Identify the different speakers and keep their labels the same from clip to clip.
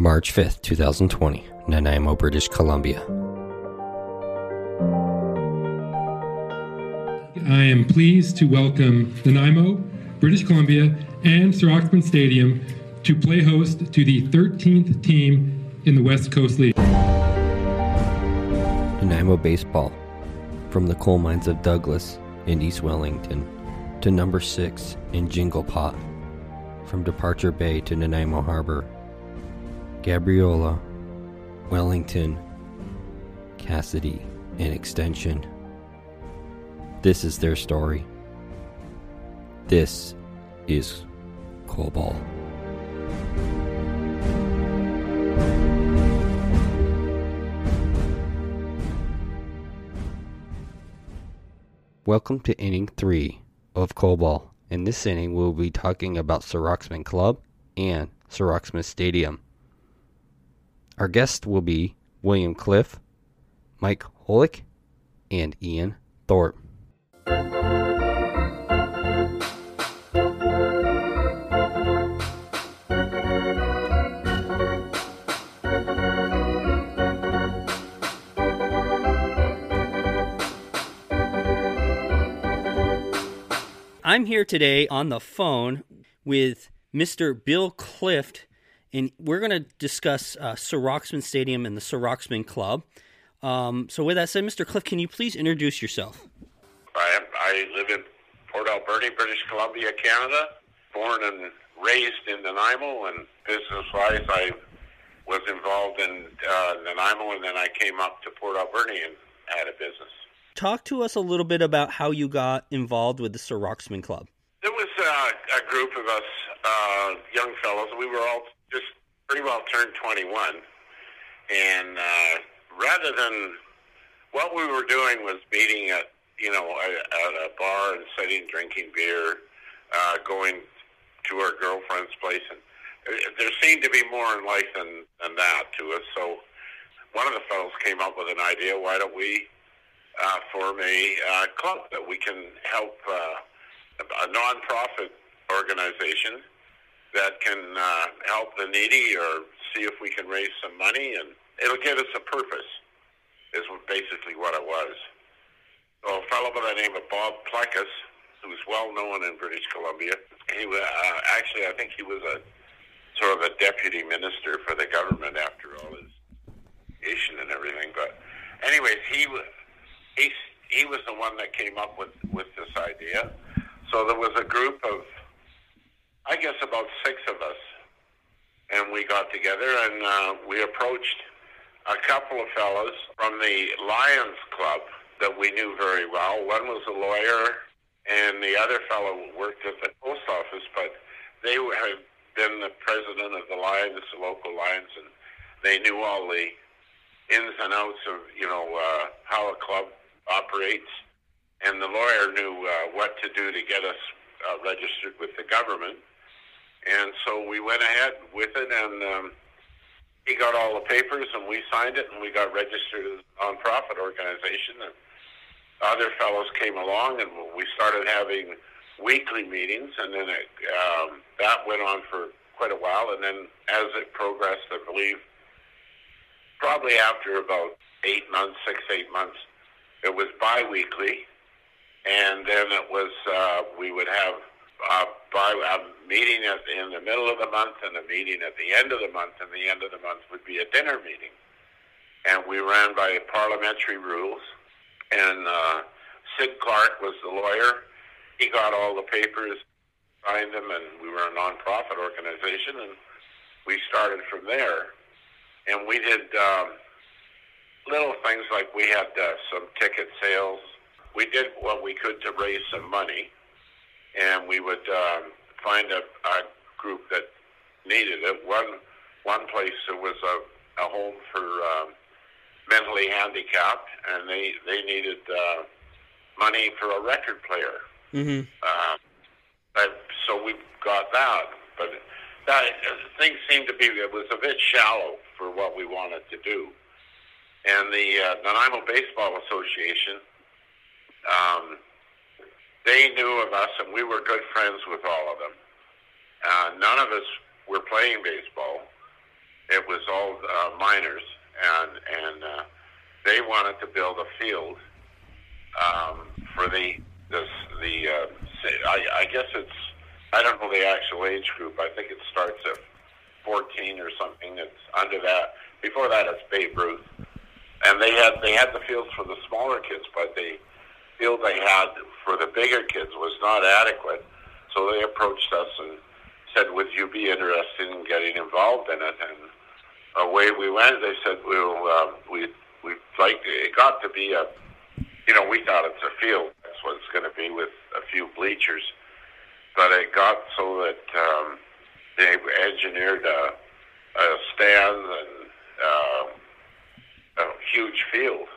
Speaker 1: March 5th, 2020, Nanaimo, British Columbia.
Speaker 2: I am pleased to welcome Nanaimo, British Columbia, and Serauxmen Stadium to play host to the 13th team in the West Coast League.
Speaker 1: Nanaimo Baseball, from the coal mines of Douglas in East Wellington to number 6 in Jingle Pot, from Departure Bay to Nanaimo Harbor, Gabriola, Wellington, Cassidy, and Extension. This is their story. This is Cobalt. Welcome to inning three of Cobalt. In this inning, we'll be talking about Serauxmen Club and Serauxmen Stadium. Our guests will be William Cliff, Mike Holick, and Ian Thorpe.
Speaker 3: I'm here today on the phone with Mr. Bill Clift, and we're going to discuss uh, Serauxmen Stadium and the Serauxmen Club. Um, so, with that said, Mr. Cliff, can you please introduce yourself?
Speaker 4: I, am, I live in Port Alberni, British Columbia, Canada. Born and raised in Nanaimo, and business-wise, I was involved in uh, Nanaimo, and then I came up to Port Alberni and had a business.
Speaker 3: Talk to us a little bit about how you got involved with the Serauxmen Club.
Speaker 4: There was uh, a group of us, uh, young fellows. We were all just pretty well turned 21, and uh, rather than what we were doing was meeting at you know at, a bar and sitting drinking beer, uh, going to our girlfriend's place, and there seemed to be more in life than than that to us. So one of the fellows came up with an idea. Why don't we uh, form a uh, club that we can help uh, a non-profit organization that can uh, help the needy or see if we can raise some money and it'll give us a purpose is basically what it was. So a fellow by the name of Bob Plecas, who's well known in British Columbia, he was uh, actually I think he was a sort of a deputy minister for the government after all his education and everything. But anyways, he he he was the one that came up with with this idea. So there was a group of, I guess, about six of us, and we got together and uh, we approached a couple of fellows from the Lions Club that we knew very well. One was a lawyer, and the other fellow worked at the post office, but they had been the president of the Lions, the local Lions, and they knew all the ins and outs of you know uh, how a club operates, and the lawyer knew uh, what to do to get us uh, registered with the government. And so we went ahead with it, and um, he got all the papers, and we signed it, and we got registered as a nonprofit organization. And other fellows came along, and we started having weekly meetings, and then it, um, that went on for quite a while. And then as it progressed, I believe, probably after about eight months, six, eight months, it was biweekly, and then it was uh, we would have bi- a meeting at, in the middle of the month and a meeting at the end of the month, and the end of the month would be a dinner meeting. And we ran by parliamentary rules, and uh, Sid Clark was the lawyer. He got all the papers, signed them, and we were a nonprofit organization, and we started from there. And we did. Um, little things like we had uh, some ticket sales. We did what we could to raise some money, and we would um, find a, a group that needed it. One one place there was a, a home for um, mentally handicapped, and they they needed uh, money for a record player.
Speaker 3: Mm-hmm.
Speaker 4: Uh, but, so we got that, but that things seemed to be it was a bit shallow for what we wanted to do. And the uh, Nanaimo Baseball Association, um, they knew of us, and we were good friends with all of them. Uh, none of us were playing baseball. It was all uh, minors, and and uh, they wanted to build a field um, for the the the. Uh, I, I guess it's I don't know the actual age group. I think it starts at 14 or something. It's under that. Before that, it's Babe Ruth, and they had they had the fields for the smaller kids, but the field they had for the bigger kids was not adequate. So they approached us and said, "Would you be interested in getting involved in it?" And away we went. They said, "We'll uh, we we like it got to be a you know we thought it's a field. That's what it's going to be with a few bleachers." but it got so that um, they engineered a, a stand and uh, a huge field.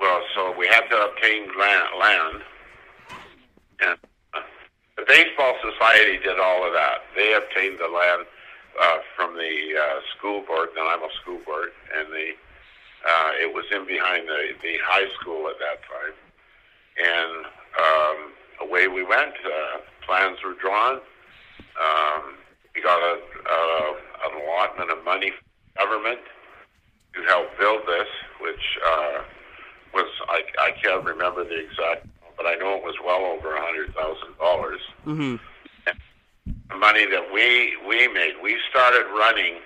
Speaker 4: Well, so we had to obtain land, land and uh, the Baseball Society did all of that. They obtained the land uh, from the uh, school board, the Nanaimo school board, and the uh, it was in behind the, the high school at that time. And um, away we went. Uh, plans were drawn. Um, we got a, a, an allotment of money from government to help build this, which uh, was I, I can't remember the exact, but I know it was well over a hundred thousand dollars.
Speaker 3: Mm-hmm.
Speaker 4: The money that we we made, we started running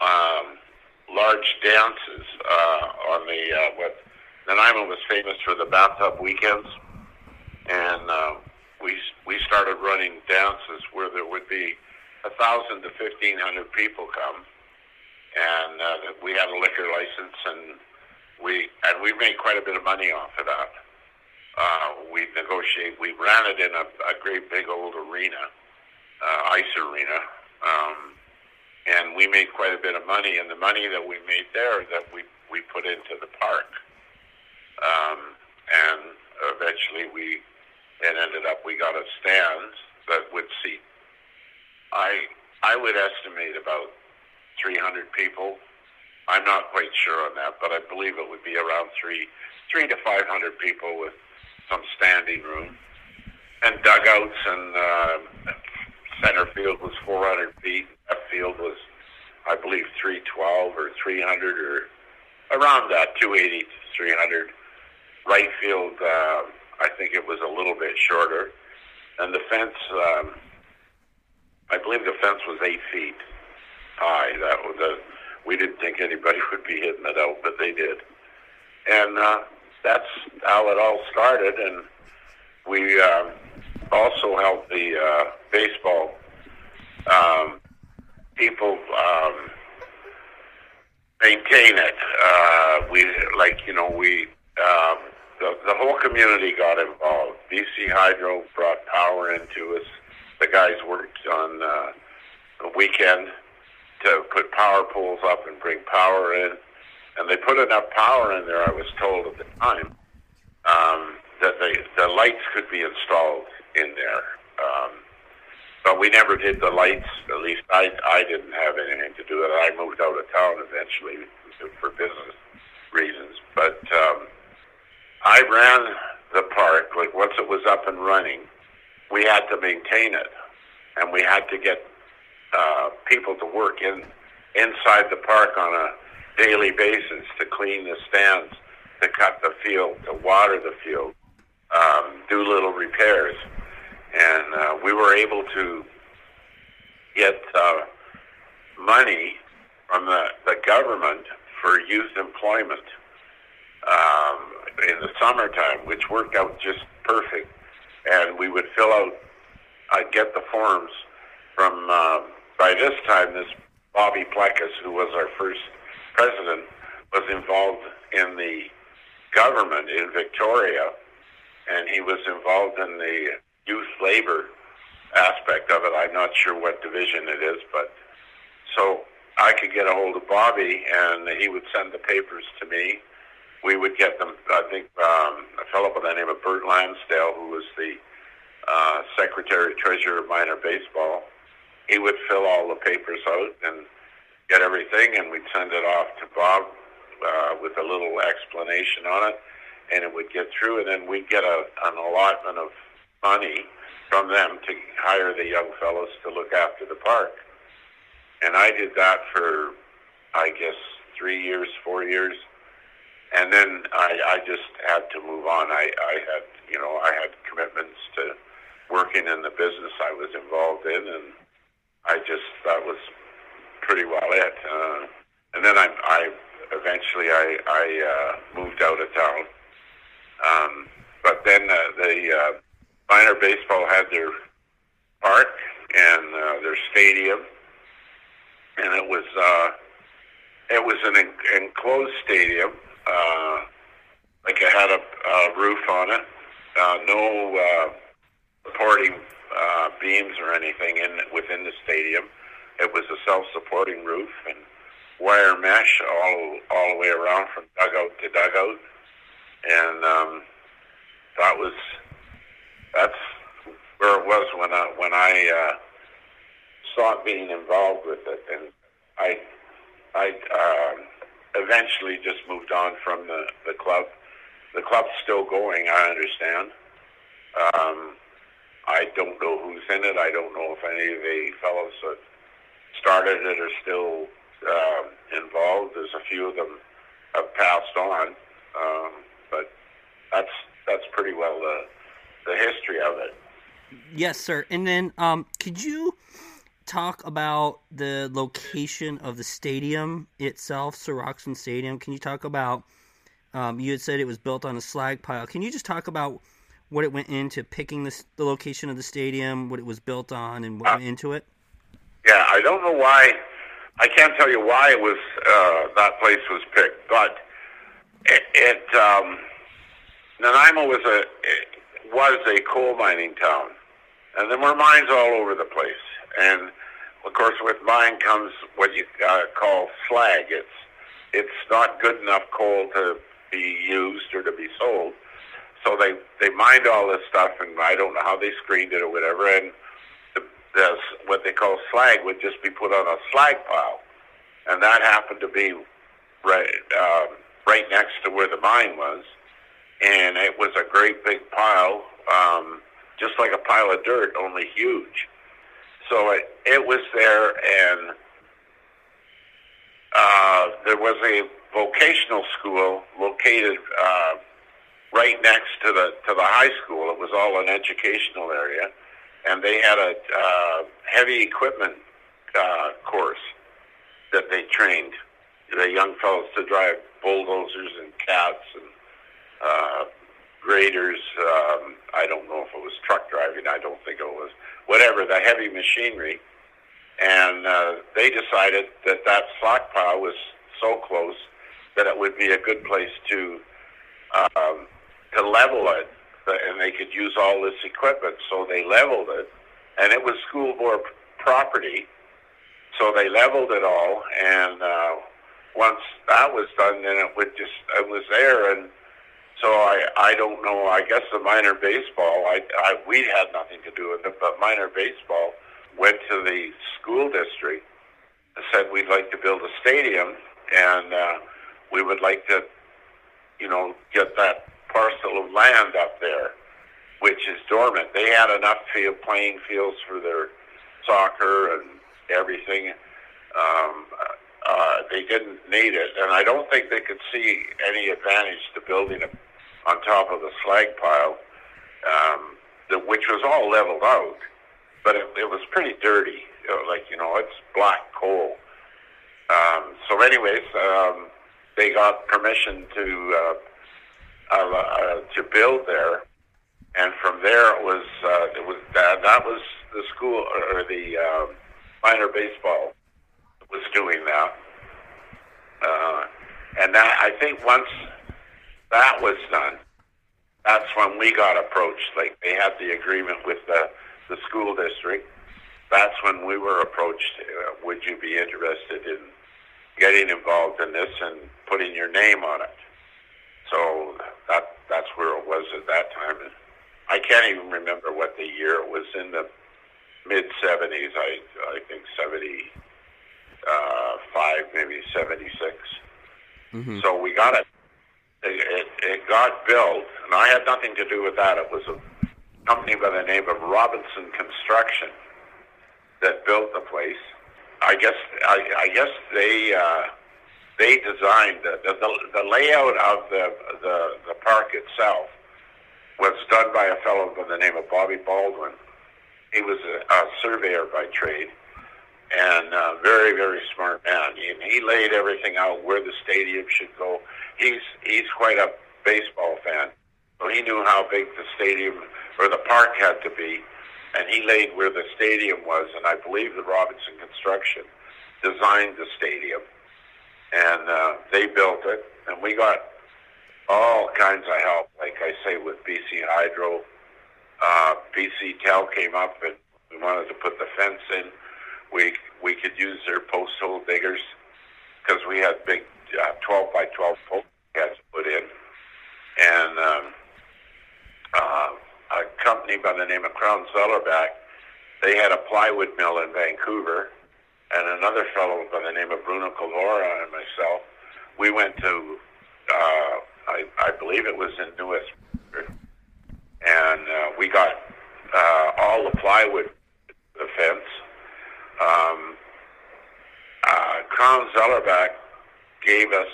Speaker 4: um, large dances uh, on the uh, what Nanaimo was famous for the bathtub weekends, and uh, we we started running dances where there would be a thousand to fifteen hundred people come, and uh, we had a liquor license, and we and we made quite a bit of money off of that. Uh, we negotiate. We ran it in a, a great big old arena, uh, ice arena, um, and we made quite a bit of money. And the money that we made there, that we we put into the park, um, and eventually we and ended up we got a stand that would seat. I I would estimate about 300 people. I'm not quite sure on that, but I believe it would be around three three to 500 people with some standing room and dugouts and uh, center field was 400 feet. Left field was, I believe, 312 or 300 or around that, 280 to 300. Right field. Uh, I think it was a little bit shorter. And the fence, um, I believe the fence was eight feet high. That was a, we didn't think anybody would be hitting it out, but they did. And uh, that's how it all started. And we uh, also helped the uh, baseball um, people um, maintain it. Uh, we like you know we um, the, the whole community got involved. BC Hydro brought power into us. The guys worked on uh, the weekend to put power poles up and bring power in. And they put enough power in there, I was told at the time, um, that they, the lights could be installed in there. Um, but we never did the lights. At least I, I didn't have anything to do with it. I moved out of town eventually for business reasons. But um, I ran the park, like once it was up and running, we had to maintain it, and we had to get uh, people to work in inside the park on a daily basis to clean the stands, to cut the field, to water the field, um, do little repairs, and uh, we were able to get uh, money from the, the government for youth employment. Um, in the summertime, which worked out just perfect. And we would fill out, I'd get the forms from, uh, by this time, this Bobby Plecas, who was our first president, was involved in the government in Victoria, and he was involved in the youth labor aspect of it. I'm not sure what division it is, but so I could get a hold of Bobby, and he would send the papers to me. We would get them. I think um, a fellow by the name of Bert Lansdale, who was the uh, secretary treasurer of minor baseball, he would fill all the papers out and get everything, and we'd send it off to Bob uh, with a little explanation on it, and it would get through, and then we'd get a, an allotment of money from them to hire the young fellows to look after the park. And I did that for, I guess, three years, four years. And then I, I just had to move on. I, I had, you know, I had commitments to working in the business I was involved in, and I just that was pretty well it. Uh, and then I, I eventually I, I uh, moved out of town. Um, but then uh, the uh, minor baseball had their park and uh, their stadium, and it was uh, it was an en- enclosed stadium. Uh, like it had a, a roof on it, uh, no uh, supporting uh, beams or anything in within the stadium. It was a self-supporting roof and wire mesh all all the way around from dugout to dugout, and um, that was that's where it was when I when I uh, stopped being involved with it, and I I uh, eventually just moved on from the the club. The club's still going, I understand. Um, I don't know who's in it. I don't know if any of the fellows that started it are still uh, involved. There's a few of them have passed on, um, but that's that's pretty well the the history of it.
Speaker 3: Yes, sir. And then, um, could you talk about the location of the stadium itself, Sir Stadium? Can you talk about? Um, you had said it was built on a slag pile. Can you just talk about what it went into picking the, the location of the stadium, what it was built on, and what uh, went into it?
Speaker 4: Yeah, I don't know why. I can't tell you why it was uh, that place was picked, but it, it um, Nanaimo was a was a coal mining town, and there were mines all over the place. And of course, with mine comes what you uh, call slag. It's it's not good enough coal to be used or to be sold. So they they mined all this stuff, and I don't know how they screened it or whatever. And the, the what they call slag would just be put on a slag pile, and that happened to be right um, right next to where the mine was and it was a great big pile, um, just like a pile of dirt, only huge. So it, it was there, and uh, there was a vocational school located uh, right next to the to the high school. It was all an educational area, and they had a uh, heavy equipment uh, course that they trained the young fellows to drive bulldozers and cats and uh, graders. Um, I don't know if it was truck driving. I don't think it was. Whatever the heavy machinery, and uh, they decided that that slack pile was so close that it would be a good place to um, to level it, and they could use all this equipment. So they leveled it, and it was school board property. So they leveled it all, and uh, once that was done, then it would just it was there, and so I, I don't know. I guess the minor baseball, I, I, we had nothing to do with it, but minor baseball went to the school district and said we'd like to build a stadium, and uh, we would like to, you know, get that parcel of land up there, which is dormant. They had enough field playing fields for their soccer and everything. Um, uh, they didn't need it, and I don't think they could see any advantage to building a on top of the slag pile, um, the, which was all leveled out, but it, it was pretty dirty. You know, like you know, it's black coal. Um, so, anyways, um, they got permission to uh, to build there, and from there it was uh, it was that, that was the school or the um, minor baseball was doing that, uh, and that I think once that was done, that's when we got approached. Like they had the agreement with the the school district, that's when we were approached. Uh, would you be interested in getting involved in this and putting your name on it? So that that's where it was at that time. I can't even remember what the year it was in the mid '70s. I I think '75, uh, maybe '76. Mm-hmm. So we got it. It, it. it got built, and I had nothing to do with that. It was a company by the name of Robinson Construction that built the place. I guess I, I guess they uh, they designed the, the the layout of the the the park itself was done by a fellow by the name of Bobby Baldwin. He was a, a surveyor by trade and a very very smart man. He, he laid everything out where the stadium should go. He's he's quite a baseball fan, so he knew how big the stadium or the park had to be and he laid where the stadium was, and I believe the Robinson Construction designed the stadium, and uh, they built it, and we got all kinds of help, like I say, with BC Hydro. Uh, BC Tel came up and we wanted to put the fence in. We we could use their post hole diggers because we had big uh, 12 by 12 posts put in, and um, uh, a company by the name of Crown Zellerbach. They had a plywood mill in Vancouver, and another fellow by the name of Bruno Calora and myself. We went to, uh, I, I believe it was in New and uh, we got uh, all the plywood, the fence. Um, uh, Crown Zellerbach gave us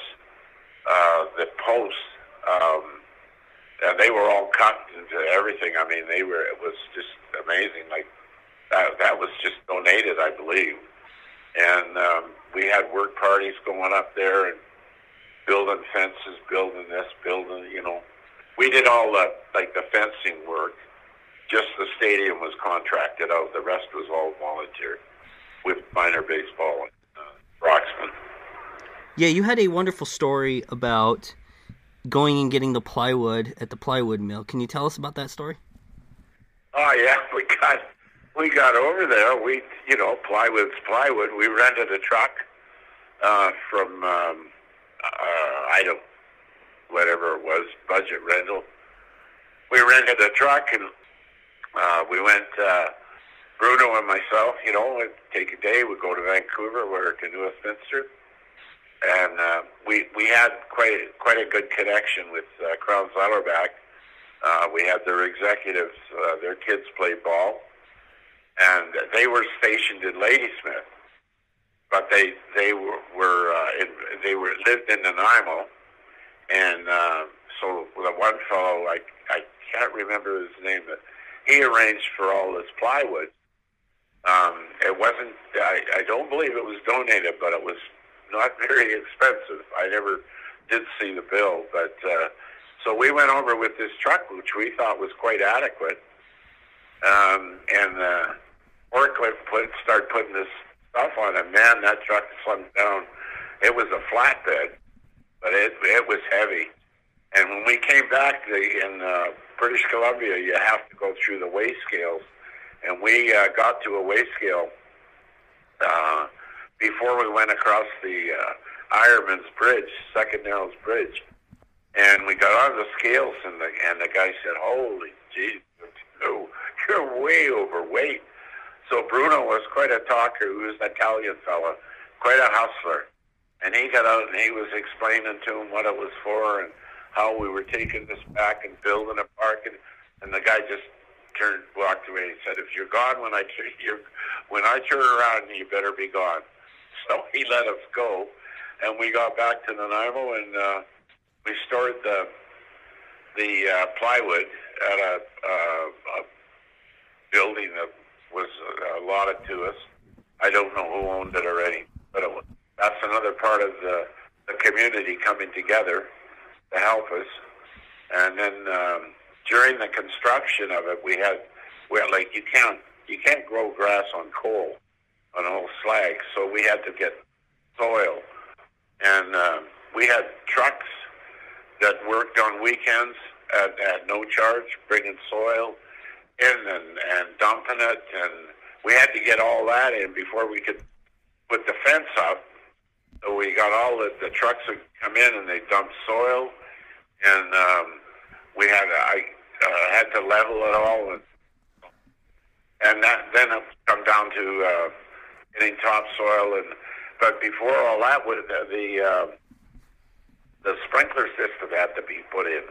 Speaker 4: uh, the posts, Um, and they were all cut into everything. I mean, they were. It was just amazing. Like that. That was just donated, I believe. And um, we had work parties going up there and building fences, building this, building. You know, we did all the like the fencing work. Just the stadium was contracted out. The rest was all volunteer with minor baseball and uh, Roxman.
Speaker 3: Yeah, you had a wonderful story about going and getting the plywood at the plywood mill. Can you tell us about that story?
Speaker 4: Oh yeah, we got we got over there. We you know plywood's plywood. We rented a truck uh, from um, uh, I don't whatever it was budget rental. We rented a truck and uh, we went. Uh, Bruno and myself, you know, would take a day. We'd go to Vancouver, we're to New Westminster and uh, we we had quite a, quite a good connection with uh, Crown Zellerbach. Uh, we had their executives, uh, their kids played ball, and they were stationed in Ladysmith, but they they were, were uh, in, they were lived in Nanaimo, and uh, so the one fellow I I can't remember his name, but he arranged for all this plywood. Um, it wasn't. I, I don't believe it was donated, but it was not very expensive. I never did see the bill, but uh, so we went over with this truck, which we thought was quite adequate, um, and uh, forklift put start putting this stuff on it. Man, that truck slumped down. It was a flatbed, but it it was heavy. And when we came back in uh, British Columbia, you have to go through the weigh scales, and we uh, got to a weigh scale. Uh, before we went across the uh, Ironman's Bridge, Second Narrows Bridge, and we got on the scales, and the and the guy said, "Holy you, you're way overweight." So Bruno was quite a talker. He was an Italian fella, quite a hustler, and he got out and he was explaining to him what it was for and how we were taking this back and building a park, and and the guy just turned, walked away, and said, "If you're gone when I turn, you're, when I turn around, you better be gone." so he let us go, and we got back to Nanaimo and uh, we stored the the uh, plywood at a, uh, a building that was uh, allotted to us. I don't know who owned it already, but it was, that's another part of the the community coming together to help us. And then um, during the construction of it, we had we had like you can't you can't grow grass on coal on old slag, so we had to get soil. And uh, we had trucks that worked on weekends at, at no charge, bringing soil in and, and dumping it. And we had to get all that in before we could put the fence up. So we got all the, the trucks that come in and they dump soil, and um, we had I uh, had to level it all, and and that then it come down to uh, getting topsoil and. But before all that, the the, uh, the sprinkler system had to be put in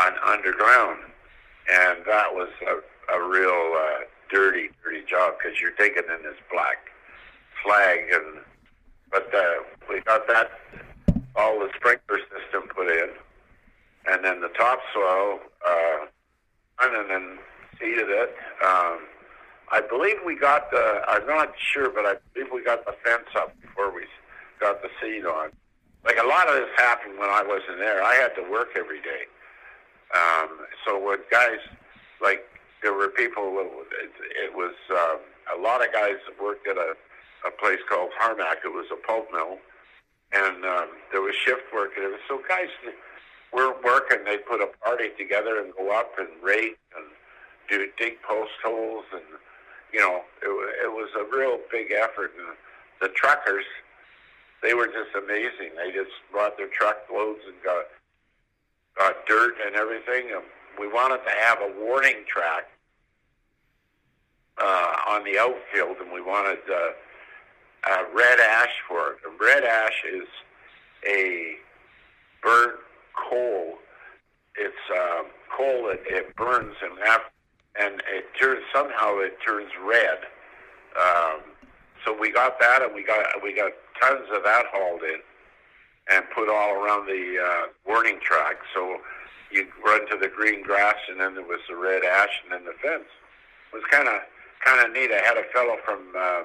Speaker 4: on underground, and that was a, a real uh, dirty, dirty job because you're digging in this black slag, and but uh, we got that all the sprinkler system put in, and then the topsoil, uh, and then seeded it. Um, I believe we got the. I'm not sure, but I believe we got the fence up before we got the seed on. Like a lot of this happened when I wasn't there. I had to work every day. Um, so when guys like there were people. It, it was um, a lot of guys that worked at a, a place called Harmac. It was a pulp mill, and um, there was shift work. And it was, so guys were working. They put a party together and go up and rake and do dig post holes, and you know it, it was a real big effort. And the truckers, they were just amazing. They just brought their truckloads and got got dirt and everything. And we wanted to have a warning track uh, on the outfield, and we wanted uh, uh, red ash for it. And red ash is a burnt coal. It's uh, coal that it burns and af- and it turns somehow it turns red. Um, so we got that, and we got we got tons of that hauled in and put all around the uh, warning track. So you run to the green grass, and then there was the red ash, and then the fence. It was kind of kind of neat. I had a fellow from uh,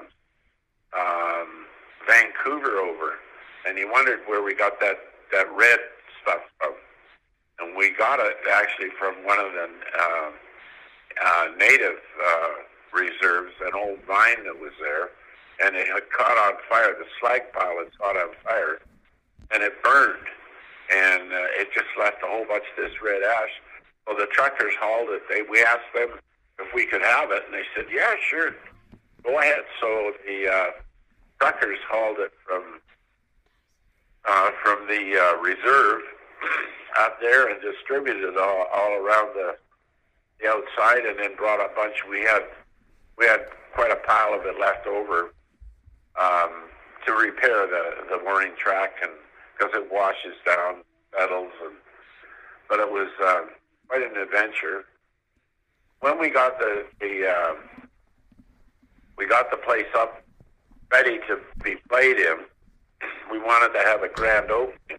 Speaker 4: um, Vancouver over, and he wondered where we got that that red stuff from, and we got it actually from one of the uh, uh, native uh, reserves, an old mine that was there, and it had caught on fire. The slag pile had caught on fire, and it burned and uh, it just left a whole bunch of this red ash. Well, the truckers hauled it. They we asked them if we could have it, and they said, "Yeah, sure, go ahead." So the uh, truckers hauled it from uh, from the uh, reserve out there and distributed it all, all around the the outside, and then brought a bunch. We had we had quite a pile of it left over um, to repair the the warning track and because it washes down metals. And but it was uh, quite an adventure. When we got the the uh, we got the place up ready to be played in, we wanted to have a grand opening.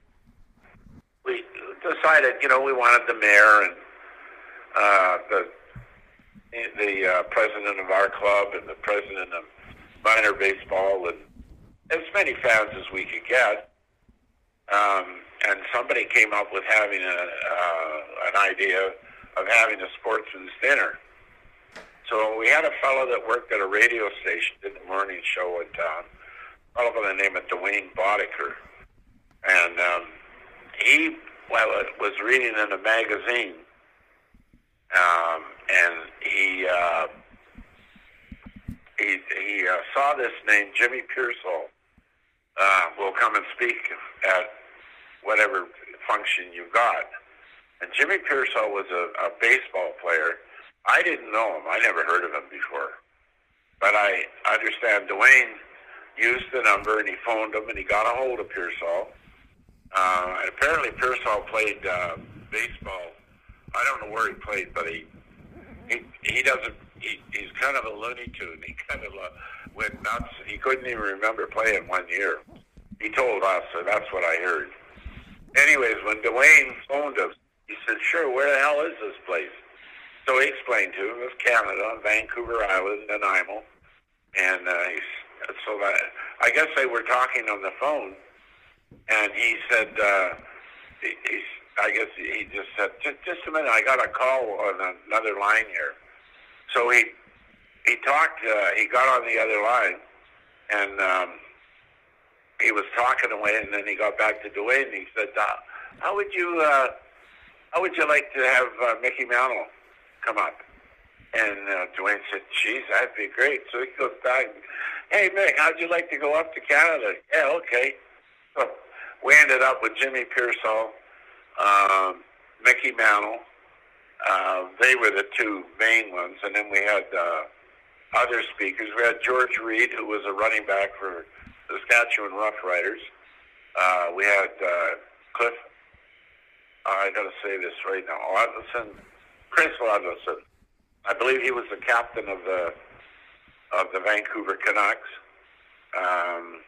Speaker 4: We decided, you know, we wanted the mayor and uh, the the uh, president of our club and the president of minor baseball and as many fans as we could get. Um, and somebody came up with having a, uh, an idea of having a sportsman's dinner. So we had a fellow that worked at a radio station, did the morning show in town, a fellow by the name of Dwayne Boddicker. And um, he well, was reading in a magazine, um, and he uh, he, he uh, saw this name, Jimmy Piersall, uh, will come and speak at whatever function you got. And Jimmy Piersall was a, a baseball player. I didn't know him. I never heard of him before. But I understand Dwayne used the number and he phoned him and he got a hold of Piersall. Uh, and apparently Piersall played uh, baseball. I don't know where he played, but he he, he doesn't. He, he's kind of a Looney Tune. He kind of uh, went nuts. He couldn't even remember playing one year. He told us, so that's what I heard. Anyways, when Dwayne phoned us, he said, "Sure, where the hell is this place?" So he explained to him it was Canada Vancouver Island, Nanaimo, and uh, he, so that I guess they were talking on the phone, and he said, uh, he, he, I guess he just said, just, just a minute, I got a call on another line here. So he he talked, uh, he got on the other line, and um, he was talking away, and then he got back to Dwayne, and he said, uh, "How would you, uh, how would you like to have uh, Mickey Mantle come up?" And uh, Dwayne said, geez, that'd be great. So he goes back, hey, Mick, how'd you like to go up to Canada? Yeah, okay. So we ended up with Jimmy Piersall, um, Mickey Mantle. Uh, they were the two main ones. And then we had uh, other speakers. We had George Reed, who was a running back for Saskatchewan Roughriders. Uh, we had uh, Cliff, I got to say this right now, Oddleifson, Chris Oddleifson. I believe he was the captain of the of the Vancouver Canucks. Um,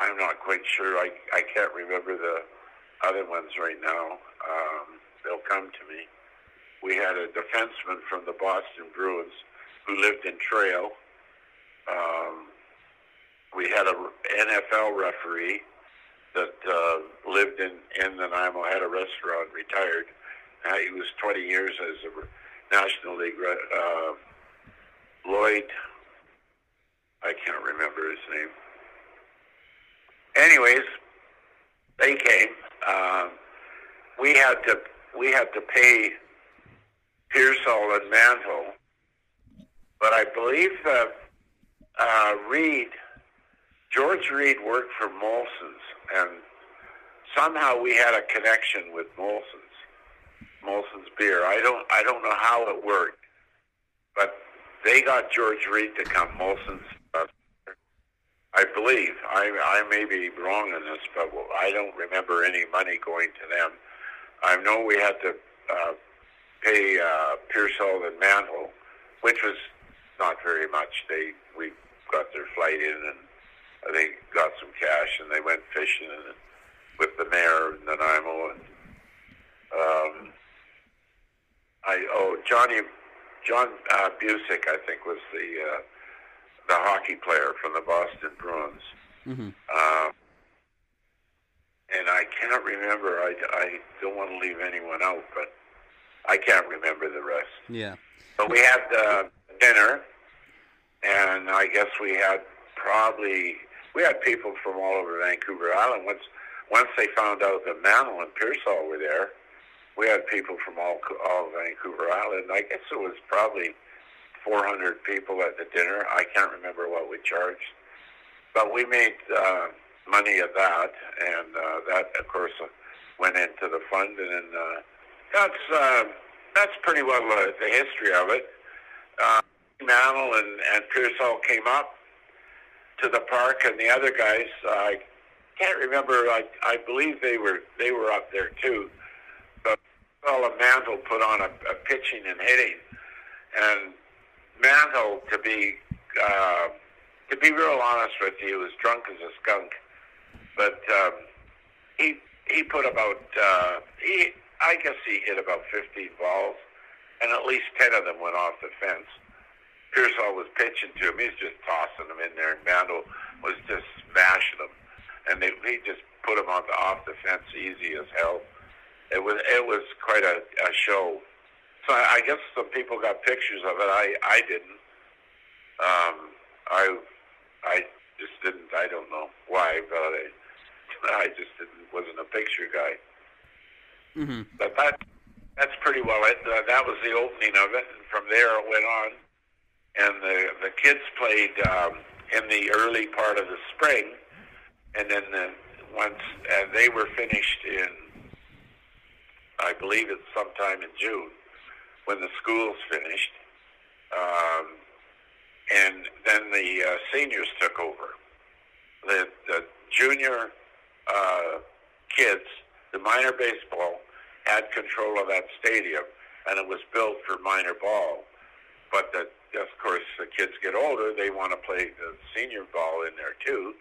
Speaker 4: I'm not quite sure. I I can't remember the other ones right now. Um, they'll come to me. We had a defenseman from the Boston Bruins who lived in Trail. Um, we had a NFL referee that uh, lived in in Nanaimo, had a restaurant, retired. Uh, he was 20 years as a National League. Uh, Lloyd, I can't remember his name. Anyways, they came. Uh, we had to we had to pay Piersall and Mantle, but I believe that uh, Reed, George Reed worked for Molson's, and somehow we had a connection with Molson's, Molson's beer. I don't I don't know how it worked, but they got George Reed to come. Molson's, uh, I believe. I I may be wrong in this, but I don't remember any money going to them. I know we had to uh, pay uh, Piersall and Mantle, which was not very much. They we got their flight in and they got some cash and they went fishing and with the mayor of Nanaimo and um, I oh Johnny John uh, Bucyk I think was the uh, the hockey player from the Boston Bruins.
Speaker 3: Mm-hmm.
Speaker 4: Um, and I can't remember. I, I don't want to leave anyone out, but I can't remember the rest.
Speaker 3: Yeah.
Speaker 4: But we had uh, dinner, and I guess we had probably we had people from all over Vancouver Island. Once once they found out that Mantle and Piersall were there, we had people from all all Vancouver Island. I guess it was probably 400 people at the dinner. I can't remember what we charged, but we made uh, money of that, and uh, that of course uh, went into the fund, and uh, that's uh, that's pretty well uh, the history of it. Uh, Mantle and, and Piersall came up to the park, and the other guys, uh, I can't remember. I I believe they were they were up there too. But and Mantle put on a, a pitching and hitting, and Mantle, to be uh, to be real honest with you, was drunk as a skunk. But um, he he put about uh, he I guess he hit about 15 balls, and at least 10 of them went off the fence. Piersall was pitching to him. He's just tossing them in there, and Mantle was just smashing them. And they, he just put him on the off the fence easy as hell. It was it was quite a, a show. So I, I guess some people got pictures of it. I I didn't. Um, I I just didn't. I don't know why, but I, I just didn't. Wasn't a picture guy.
Speaker 3: Mm-hmm.
Speaker 4: But that that's pretty well it. Uh, that was the opening of it, and from there it went on. And the the kids played um, in the early part of the spring, and then the, once uh, they were finished in, I believe it's sometime in June, when the schools finished. Um, and then the uh, seniors took over. The, the junior uh, kids, the minor baseball, had control of that stadium, and it was built for minor ball. But the, of course, the kids get older; they want to play the senior ball in there too.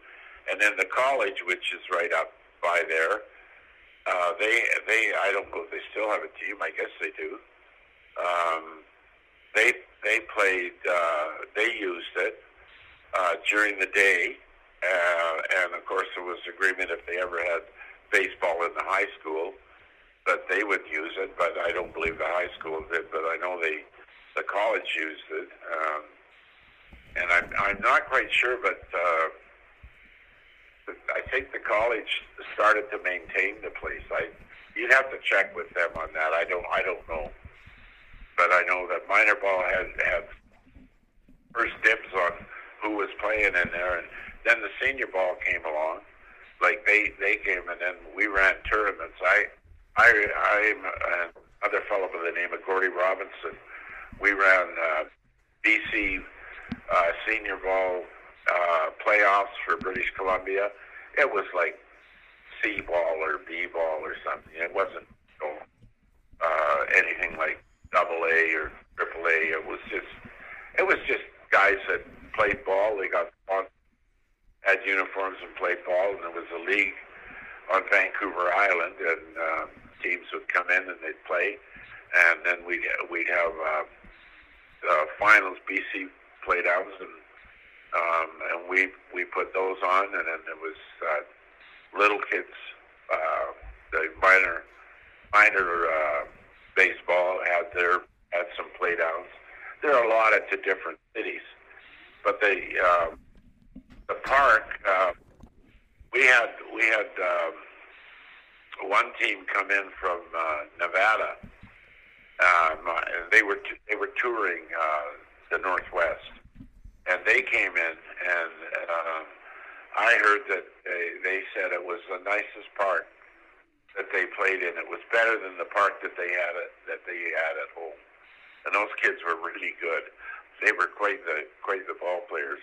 Speaker 4: And then the college, which is right up by there, uh, they they I don't know if they still have a team. I guess they do. Um, they they played. Uh, they used it uh, during the day, uh, and of course there was agreement if they ever had baseball in the high school that they would use it. But I don't believe the high school did. But I know they the college used it, um, and I'm I'm not quite sure, but. Uh, I think the college started to maintain the place. I, you'd have to check with them on that. I don't, I don't know but I know that minor ball had had first dibs on who was playing in there, and then the senior ball came along. Like they they came, and then we ran tournaments. I I I'm another fellow by the name of Gordy Robinson. We ran uh, BC uh, senior ball uh, playoffs for British Columbia. It was like C ball or B ball or something. It wasn't uh, anything like double A or triple A. It was just it was just guys that played ball. They got on, had uniforms and played ball, and there was a league on Vancouver Island, and uh, teams would come in and they'd play, and then we'd we'd have uh, uh, finals. BC played out, and um, and we we put those on, and then there was uh, little kids, uh, the minor minor uh, baseball had their had some playdowns. There are a lot of to different cities, but the uh, the park uh, we had we had um, one team come in from uh, Nevada. Um, they were t- they were touring uh, the Northwest, and they came in, and uh, I heard that they, they said it was the nicest park that they played in. It was better than the park that they had at, that they had at home, and those kids were really good. They were quite the quite the ball players.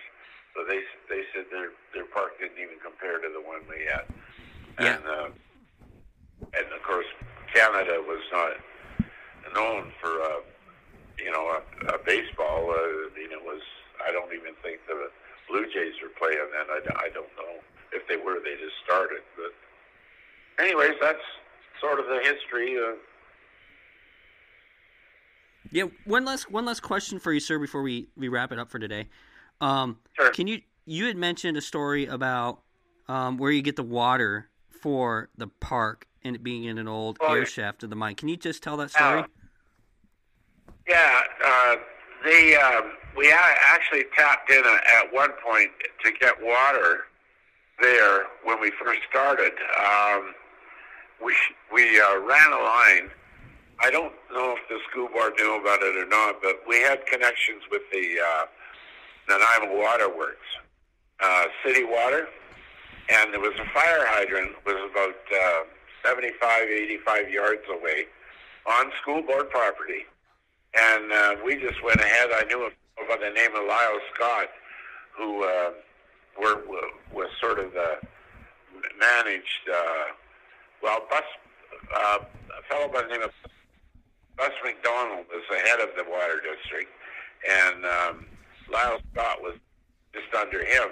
Speaker 4: So they they said their their park didn't even compare to the one we had.
Speaker 3: Yeah.
Speaker 4: And uh, and of course Canada was not known for uh, you know a, a baseball. Uh, I mean it was I don't even think the Blue Jays were playing then. I, I don't know if they were. They just started. But anyways, that's sort of the history. Uh,
Speaker 3: Yeah, one last one last question for you, sir, before we, we wrap it up for today. Um,
Speaker 4: Sure.
Speaker 3: Can you you had mentioned a story about um, where you get the water for the park and it being in an old
Speaker 4: Oh,
Speaker 3: air shaft of the mine. Can you just tell that story?
Speaker 4: Uh, yeah, uh, they um, we actually tapped in a, at one point to get water there when we first started. Um, we we uh, ran a line. I don't know if the school board knew about it or not, but we had connections with the uh, Nanaimo Water Works, uh, city water, and there was a fire hydrant was about uh, 75, 85 yards away on school board property. And uh, we just went ahead. I knew a by the name of Lyle Scott, who uh, were, was sort of the managed, uh, well, Bus, uh, a fellow by the name of Bus McDonald was the head of the water district, and um, Lyle Scott was just under him.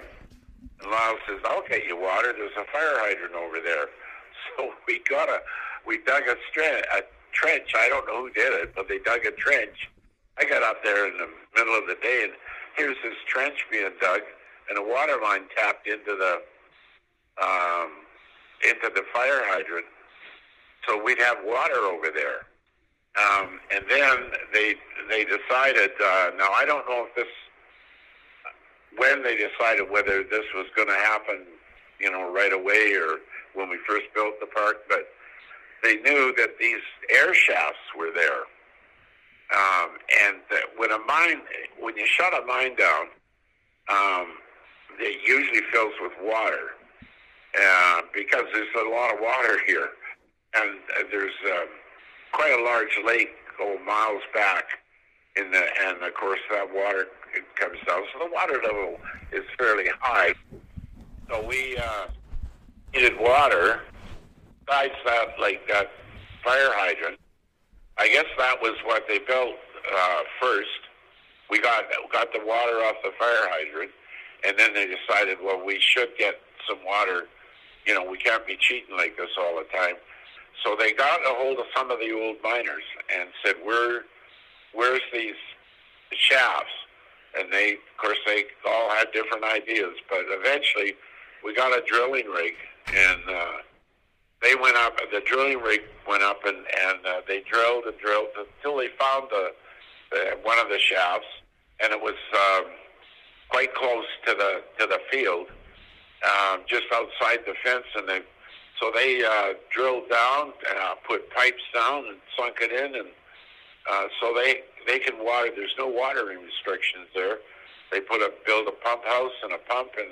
Speaker 4: And Lyle says, "I'll get you water. There's a fire hydrant over there." So we got a, we dug a, stre- a trench. I don't know who did it, but they dug a trench. I got up there in the middle of the day, and here's this trench being dug, and a water line tapped into the, um, into the fire hydrant. So we'd have water over there. Um, and then they they decided. Uh, now I don't know if this when they decided whether this was going to happen, you know, right away or when we first built the park, but they knew that these air shafts were there. Um, and that when a mine, when you shut a mine down, um, it usually fills with water uh, because there's a lot of water here, and uh, there's um, quite a large lake go miles back in the, and of course that water comes down. So the water level is fairly high. So we uh, needed water. Besides that, like that fire hydrant, I guess that was what they built uh, first. We got got the water off the fire hydrant, and then they decided, well, we should get some water. You know, we can't be cheating like this all the time. So they got a hold of some of the old miners and said, "Where, where's these shafts?" And they, of course, they all had different ideas. But eventually, we got a drilling rig, and uh, they went up. The drilling rig went up, and and uh, they drilled and drilled until they found the, the one of the shafts, and it was um, quite close to the to the field, um, just outside the fence, and they so they uh, drilled down, uh, put pipes down, and sunk it in, and uh, so they they can water. There's no watering restrictions there. They put a build a pump house and a pump, and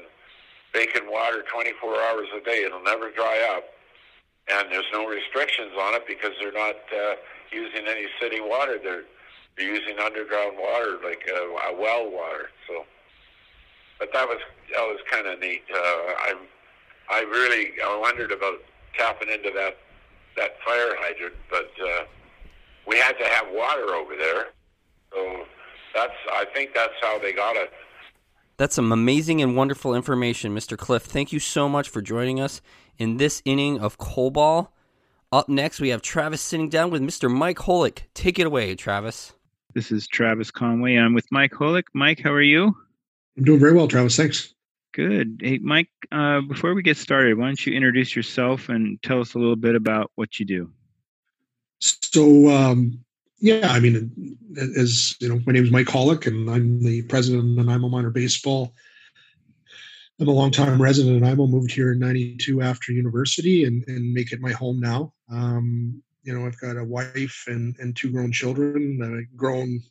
Speaker 4: they can water 24 hours a day. It'll never dry up, and there's no restrictions on it because they're not uh, using any city water. They're they're using underground water, like a, a well water. So, but that was that was kind of neat. Uh, I I really I wondered about tapping into that that fire hydrant, but uh, we had to have water over there. So that's I think that's how they got it.
Speaker 1: That's some amazing and wonderful information, Mr. Cliff. Thank you so much for joining us in this inning of Coball. Up next, we have Travis sitting down with Mr. Mike Holick. Take it away, Travis.
Speaker 5: This is Travis Conway. I'm with Mike Holick. Mike, how are you?
Speaker 6: I'm doing very well, Travis. Thanks.
Speaker 5: Good. Hey, Mike, uh, before we get started, why don't you introduce yourself and tell us a little bit about what you do?
Speaker 6: So, um, yeah, I mean, as you know, my name is Mike Holick, and I'm the president of Nanaimo Minor Baseball. I'm a longtime resident in Nanaimo, moved here in 92 after university and, and make it my home now. Um, you know, I've got a wife and, and two grown children, uh, grown,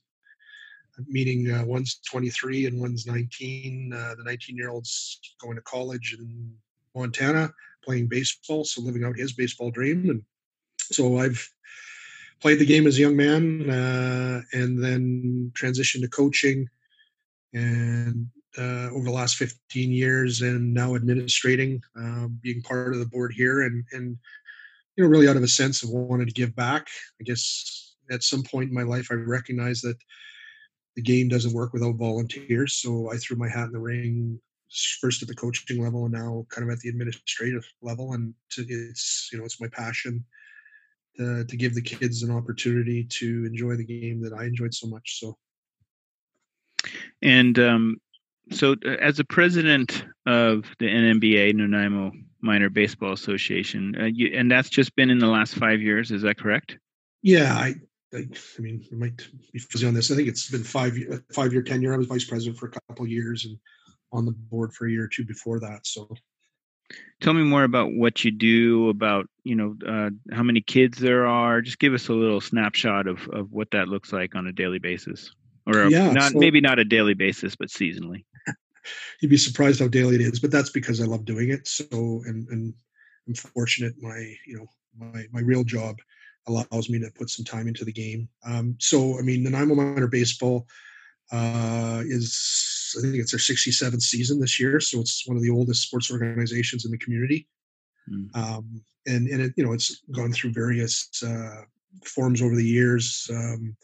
Speaker 6: meaning uh, one's 23 and one's 19. Uh, the 19 year old's going to college in Montana playing baseball, so living out his baseball dream. And so I've played the game as a young man uh, and then transitioned to coaching and uh, over the last 15 years and now administrating, um, being part of the board here and, and you know, really out of a sense of wanting to give back. I guess at some point in my life, I recognized that the game doesn't work without volunteers. So I threw my hat in the ring first at the coaching level and now kind of at the administrative level. And to, it's, you know, it's my passion to, to give the kids an opportunity to enjoy the game that I enjoyed so much. So,
Speaker 5: and um, so uh, as a president of the NMBA, Nanaimo Minor Baseball Association, uh, you, and that's just been in the last five years. Is that correct?
Speaker 6: Yeah, I, I, I mean, I might be fuzzy on this. I think it's been five five year tenure. I was vice president for a couple of years and on the board for a year or two before that. So,
Speaker 5: tell me more about what you do. About you know uh, how many kids there are. Just give us a little snapshot of of what that looks like on a daily basis, or yeah, not so, maybe not a daily basis, but seasonally
Speaker 6: you'd be surprised how daily it is. But that's because I love doing it. So, and and I'm fortunate. My you know my my real job allows me to put some time into the game. Um, so, I mean, the Nanaimo Minor Baseball uh, is I think it's their 67th season this year. So it's one of the oldest sports organizations in the community. Mm. Um, and and it, you know it's gone through various uh, forms over the years. Um,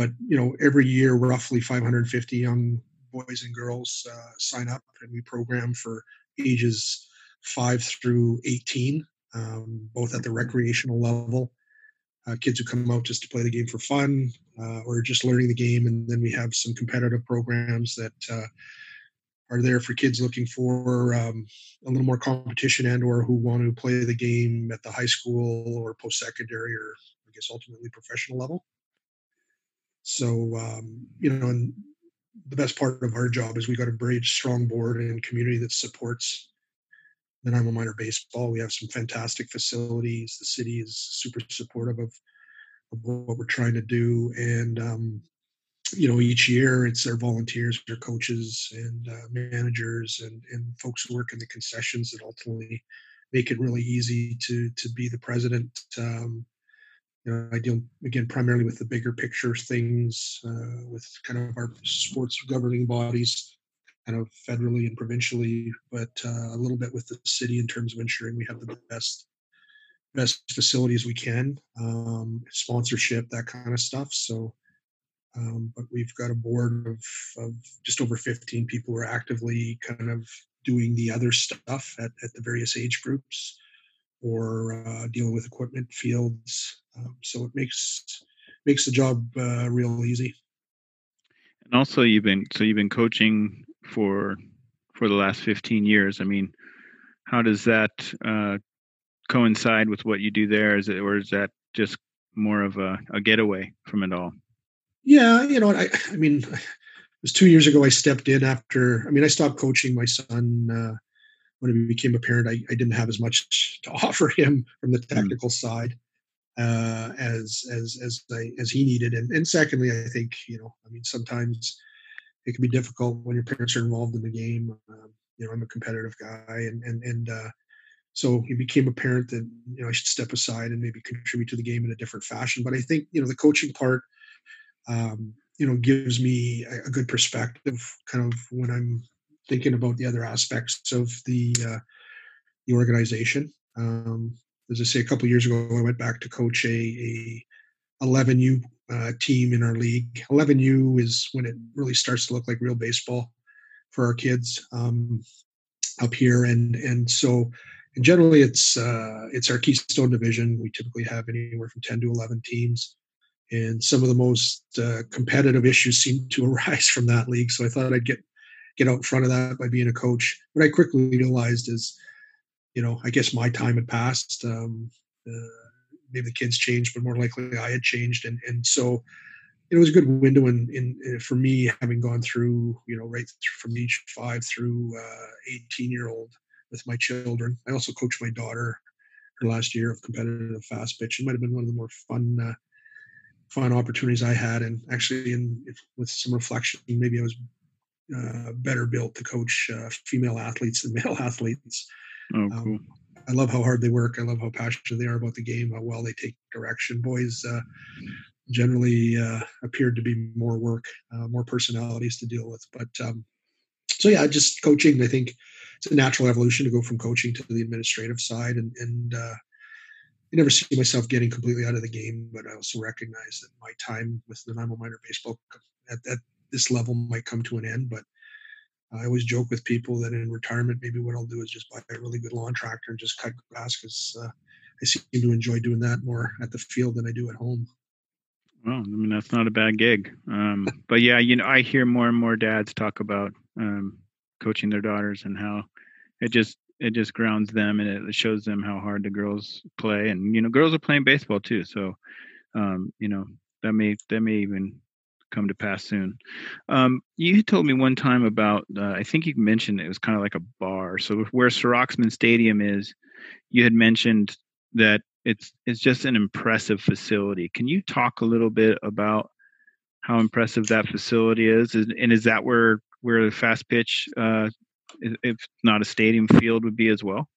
Speaker 6: but you know every year roughly 550 young boys and girls uh, sign up, and we program for ages five through 18, um, both at the recreational level. Uh, kids who come out just to play the game for fun uh, or just learning the game, and then we have some competitive programs that uh, are there for kids looking for um, a little more competition and or who want to play the game at the high school or post-secondary or I guess ultimately professional level. So um, you know, and the best part of our job is we got a very strong board and community that supports the Nanaimo Minor Baseball. We have some fantastic facilities. The city is super supportive of, of what we're trying to do. And, um, you know, each year it's our volunteers, our coaches, and uh, managers, and, and folks who work in the concessions that ultimately make it really easy to to be the president. Um, you know, I deal again primarily with the bigger picture things, uh, with kind of our sports governing bodies, kind of federally and provincially, but uh, a little bit with the city in terms of ensuring we have the best best facilities we can, um, sponsorship, that kind of stuff. So, um, but we've got a board of, of just over 15 people who are actively kind of doing the other stuff at, at the various age groups or uh, dealing with equipment fields. Um, so it makes makes the job uh, real easy.
Speaker 5: And also, you've been so you've been coaching for for the last 15 years. I mean, how does that uh, coincide with what you do there? Is it or is that just more of a, a getaway from it all?
Speaker 6: Yeah, you know, I, I mean, it was two years ago. I stepped in after. I mean, I stopped coaching my son uh, when he became apparent. I, I didn't have as much to offer him from the hmm. technical mm. side uh, as as as I, as he needed. And and secondly, I think you know, I mean, sometimes it can be difficult when your parents are involved in the game. Um, you know, I'm a competitive guy, and and and uh, so it became apparent that you know I should step aside and maybe contribute to the game in a different fashion. But I think you know the coaching part, um, you know, gives me a, a, good perspective, kind of when I'm thinking about the other aspects of the uh, the organization. Um, as I say, a couple years ago, I went back to coach a, a 11U uh, team in our league. 11U is when it really starts to look like real baseball for our kids um, up here, and and so and generally it's uh, it's our Keystone division. We typically have anywhere from 10 to 11 teams, and some of the most uh, competitive issues seem to arise from that league. So I thought I'd get get out in front of that by being a coach. What I quickly realized is you know, I guess my time had passed. Um, uh, maybe the kids changed, but more likely I had changed, and and so it was a good window in, in, in for me having gone through you know right from age five through uh, 18 year old with my children. I also coached my daughter her last year of competitive fast pitch. It might have been one of the more fun uh, fun opportunities I had, and actually, in with some reflection, maybe I was uh, better built to coach uh, female athletes than male athletes.
Speaker 7: Oh, um, cool. Um,
Speaker 6: I love how hard they work. I love how passionate they are about the game, how well they take direction. Boys uh, generally uh, appeared to be more work, uh, more personalities to deal with. But um, so, yeah, just coaching, I think it's a natural evolution to go from coaching to the administrative side. And, and uh, I never see myself getting completely out of the game, but I also recognize that my time with the Nanaimo minor baseball at, at this level might come to an end. But I always joke with people that in retirement, maybe what I'll do is just buy a really good lawn tractor and just cut grass because uh, I seem to enjoy doing that more at the field than I do at home.
Speaker 7: Well, I mean that's not a bad gig, um, but yeah, you know, I hear more and more dads talk about um, coaching their daughters and how it just it just grounds them and it shows them how hard the girls play, and you know, girls are playing baseball too, so um, you know that may that may even come to pass soon. Um, you told me one time about, uh, I think you mentioned it was kind of like a bar. So where Serauxmen Stadium is, you had mentioned that it's it's just an impressive facility. Can you talk a little bit about how impressive that facility is, and is that where where the fast pitch, uh, if not a stadium field, would be as well?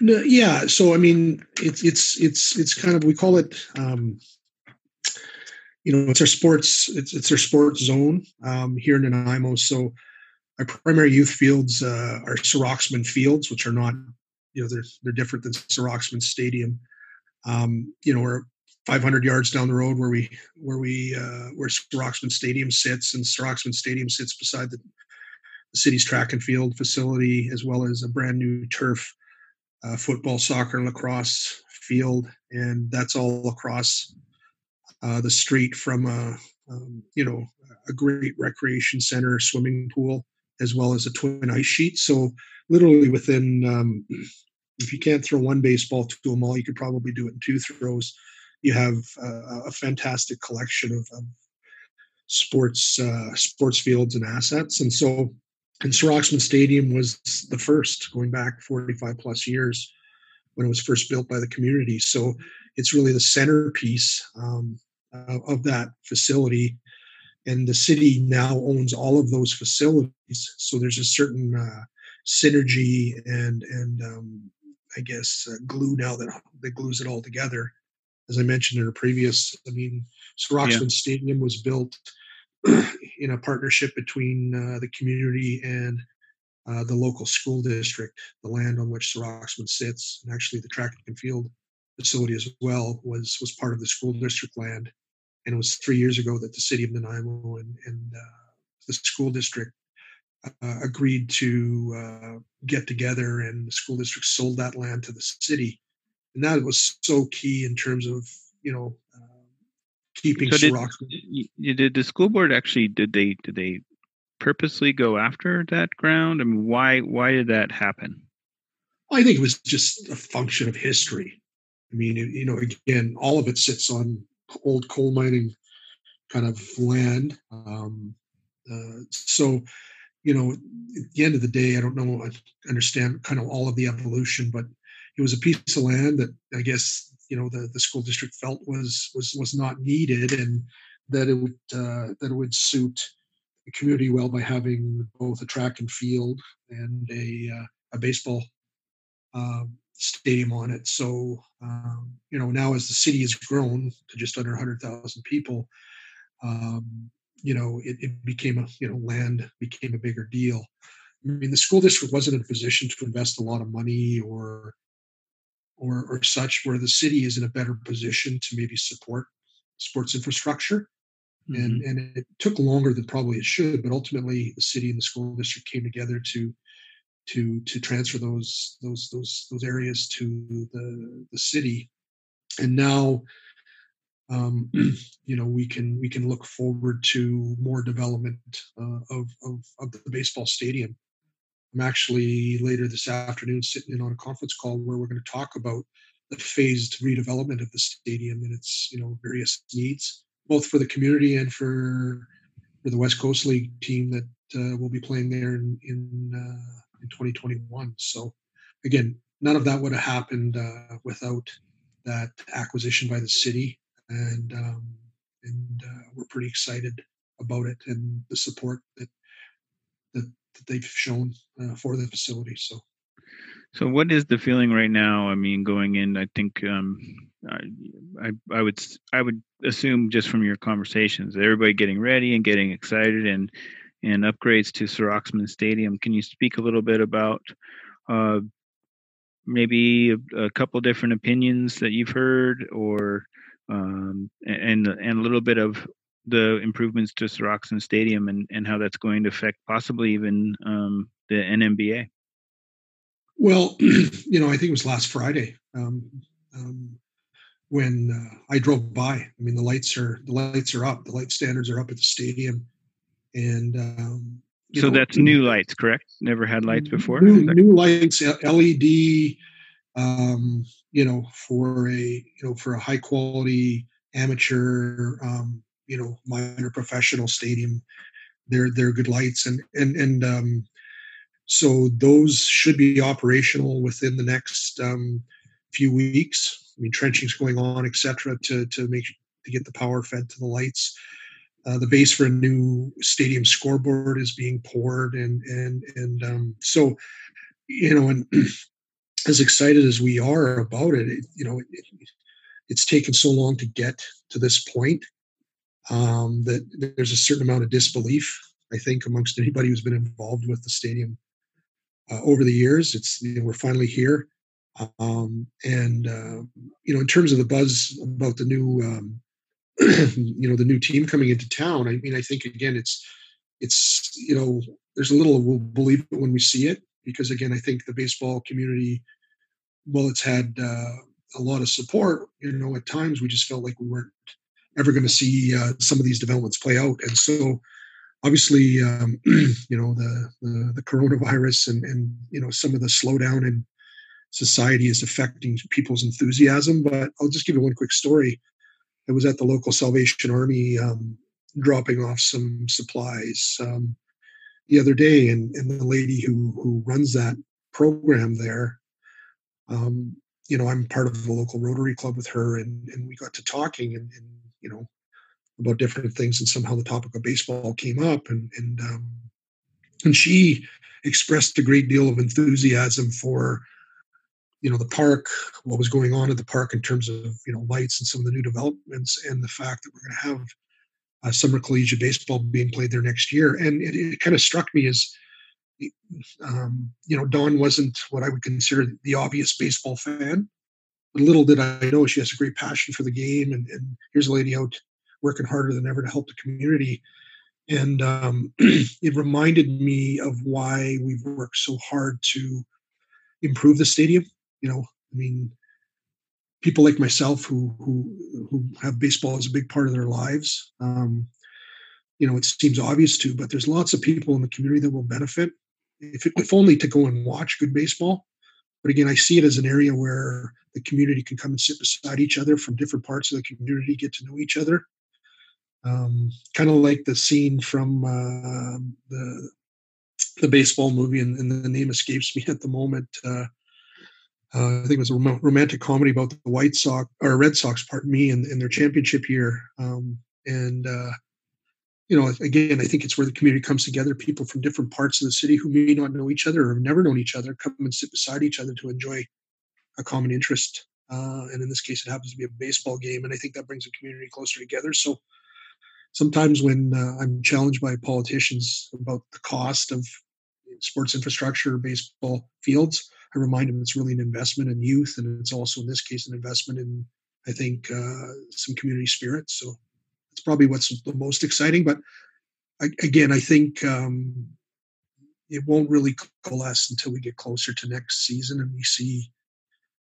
Speaker 6: No, yeah. So I mean, it's it's it's it's kind of we call it um, you know, it's our sports, it's, it's our sports zone um, here in Nanaimo. So our primary youth fields uh, are Serauxmen fields, which are not, you know, they're, they're different than Serauxmen Stadium. Um, you know, we're 500 yards down the road where we, where we, uh, where Serauxmen Stadium sits and Serauxmen Stadium sits beside the, the city's track and field facility, as well as a brand new turf uh, football, soccer, and lacrosse field. And that's all across uh, the street from a um, you know a great recreation center, swimming pool, as well as a twin ice sheet. So literally within, um, if you can't throw one baseball to a mall, you could probably do it in two throws. You have uh, a fantastic collection of, sports uh, sports fields and assets, and so. And Serauxmen Stadium was the first, going back 45 plus years when it was first built by the community. So it's really the centerpiece um, uh, of that facility. And the city now owns all of those facilities. So there's a certain uh, synergy and and um, i guess uh, glue now that that glues it all together. As i mentioned in a previous i mean Serauxmen yeah. stadium was built in a partnership between uh, the community and uh, the local school district. The land on which Serauxmen sits and actually the track and field facility as well was was part of the school district land and it was three years ago that the city of Nanaimo and, and uh, the school district uh, agreed to uh, get together, and the school district sold that land to the city, and that was so key in terms of you know uh, keeping so
Speaker 7: did, did the school board actually did they did they purposely go after that ground? I mean, why why did that happen?
Speaker 6: I think it was just a function of history. I mean, you know, again, all of it sits on old coal mining kind of land. Um, uh, so, you know, at the end of the day, I don't know, I understand kind of all of the evolution, but it was a piece of land that I guess you know the the school district felt was was was not needed, and that it would uh, that it would suit the community well by having both a track and field and a uh, a baseball um, stadium on it. So um, you know now as the city has grown to just under 100,000 people, um, you know it, it, became a you know land became a bigger deal. I mean the school district wasn't in a position to invest a lot of money or or or such where the city is in a better position to maybe support sports infrastructure. Mm-hmm. And and it took longer than probably it should, but ultimately the city and the school district came together to to to transfer those those those those areas to the the city. And now um, you know we can we can look forward to more development uh, of, of, of the baseball stadium. I'm actually later this afternoon sitting in on a conference call where we're going to talk about the phased redevelopment of the stadium and its you know various needs both for the community and for for the west coast league team that uh, will be playing there in, in uh, in 2021. So again, none of that would have happened uh, without that acquisition by the city, and um, and uh, we're pretty excited about it and the support that that, that they've shown uh, for the facility. So.
Speaker 7: So, what is the feeling right now? I mean, going in, I think um, I, I, I would I would assume just from your conversations, everybody getting ready and getting excited, and and upgrades to Serauxmen Stadium. Can you speak a little bit about uh, maybe a, a, couple different opinions that you've heard, or um, and and a little bit of the improvements to Serauxmen Stadium and, and how that's going to affect possibly even um, the NMBA?
Speaker 6: Well, you know, I think it was last Friday um, um, when uh, I drove by. I mean, the lights are the lights are up. The light standards are up at the stadium and um,
Speaker 7: so know, that's new lights correct? Never had lights before
Speaker 6: new, new lights led um, you know for a you know for a high quality amateur um, you know minor professional stadium they're they're good lights and and and um, so those should be operational within the next um, few weeks. I mean trenching's going on etc to to make to get the power fed to the lights uh, the base for a new stadium scoreboard is being poured, and and and um, so you know, and as excited as we are about it, it you know, it, it's taken so long to get to this point um, that there's a certain amount of disbelief, I think, amongst anybody who's been involved with the stadium uh, over the years. It's you know, we're finally here, um, and uh, you know, in terms of the buzz about the new um, you know the new team coming into town i mean i think again it's it's you know there's a little we'll believe it when we see it because again i think the baseball community well it's had uh, a lot of support you know at times we just felt like we weren't ever going to see uh, some of these developments play out. And so obviously um, you know the, the, the coronavirus and and you know some of the slowdown in society is affecting people's enthusiasm but i'll just give you one quick story I was at the local Salvation Army um, dropping off some supplies um, the other day, and, and the lady who who runs that program there, um, you know, I'm part of the local Rotary Club with her, and and we got to talking, and, and you know, about different things, and somehow the topic of baseball came up, and and um, and she expressed a great deal of enthusiasm for you know the park what was going on at the park in terms of you know lights and some of the new developments and the fact that we're going to have uh, summer collegiate baseball being played there next year. And it, it kind of struck me as um, you know dawn wasn't what i would consider the obvious baseball fan. But little did i know she has a great passion for the game and, and here's a lady out working harder than ever to help the community. And um, it reminded me of why we've worked so hard to improve the stadium you know, I mean, people like myself who who who have baseball as a big part of their lives. Um, you know, it seems obvious to, but there's lots of people in the community that will benefit if, if only to go and watch good baseball. But again, I see it as an area where the community can come and sit beside each other from different parts of the community, get to know each other. Um, kind of like the scene from uh, the the baseball movie, and, and, the name escapes me at the moment. Uh, uh, I think it was a rom- romantic comedy about the White Sox or Red Sox, pardon me, in, in their championship year. Um, and uh, you know, again, I think it's where the community comes together. People from different parts of the city who may not know each other or have never known each other come and sit beside each other to enjoy a common interest. Uh, and in this case, it happens to be a baseball game, and I think that brings the community closer together. So sometimes when uh, I'm challenged by politicians about the cost of sports infrastructure, baseball fields, I remind them it's really an investment in youth, and it's also in this case an investment in, I think, uh, some community spirit. So it's probably what's the most exciting. But I, again, I think um, it won't really coalesce until we get closer to next season and we see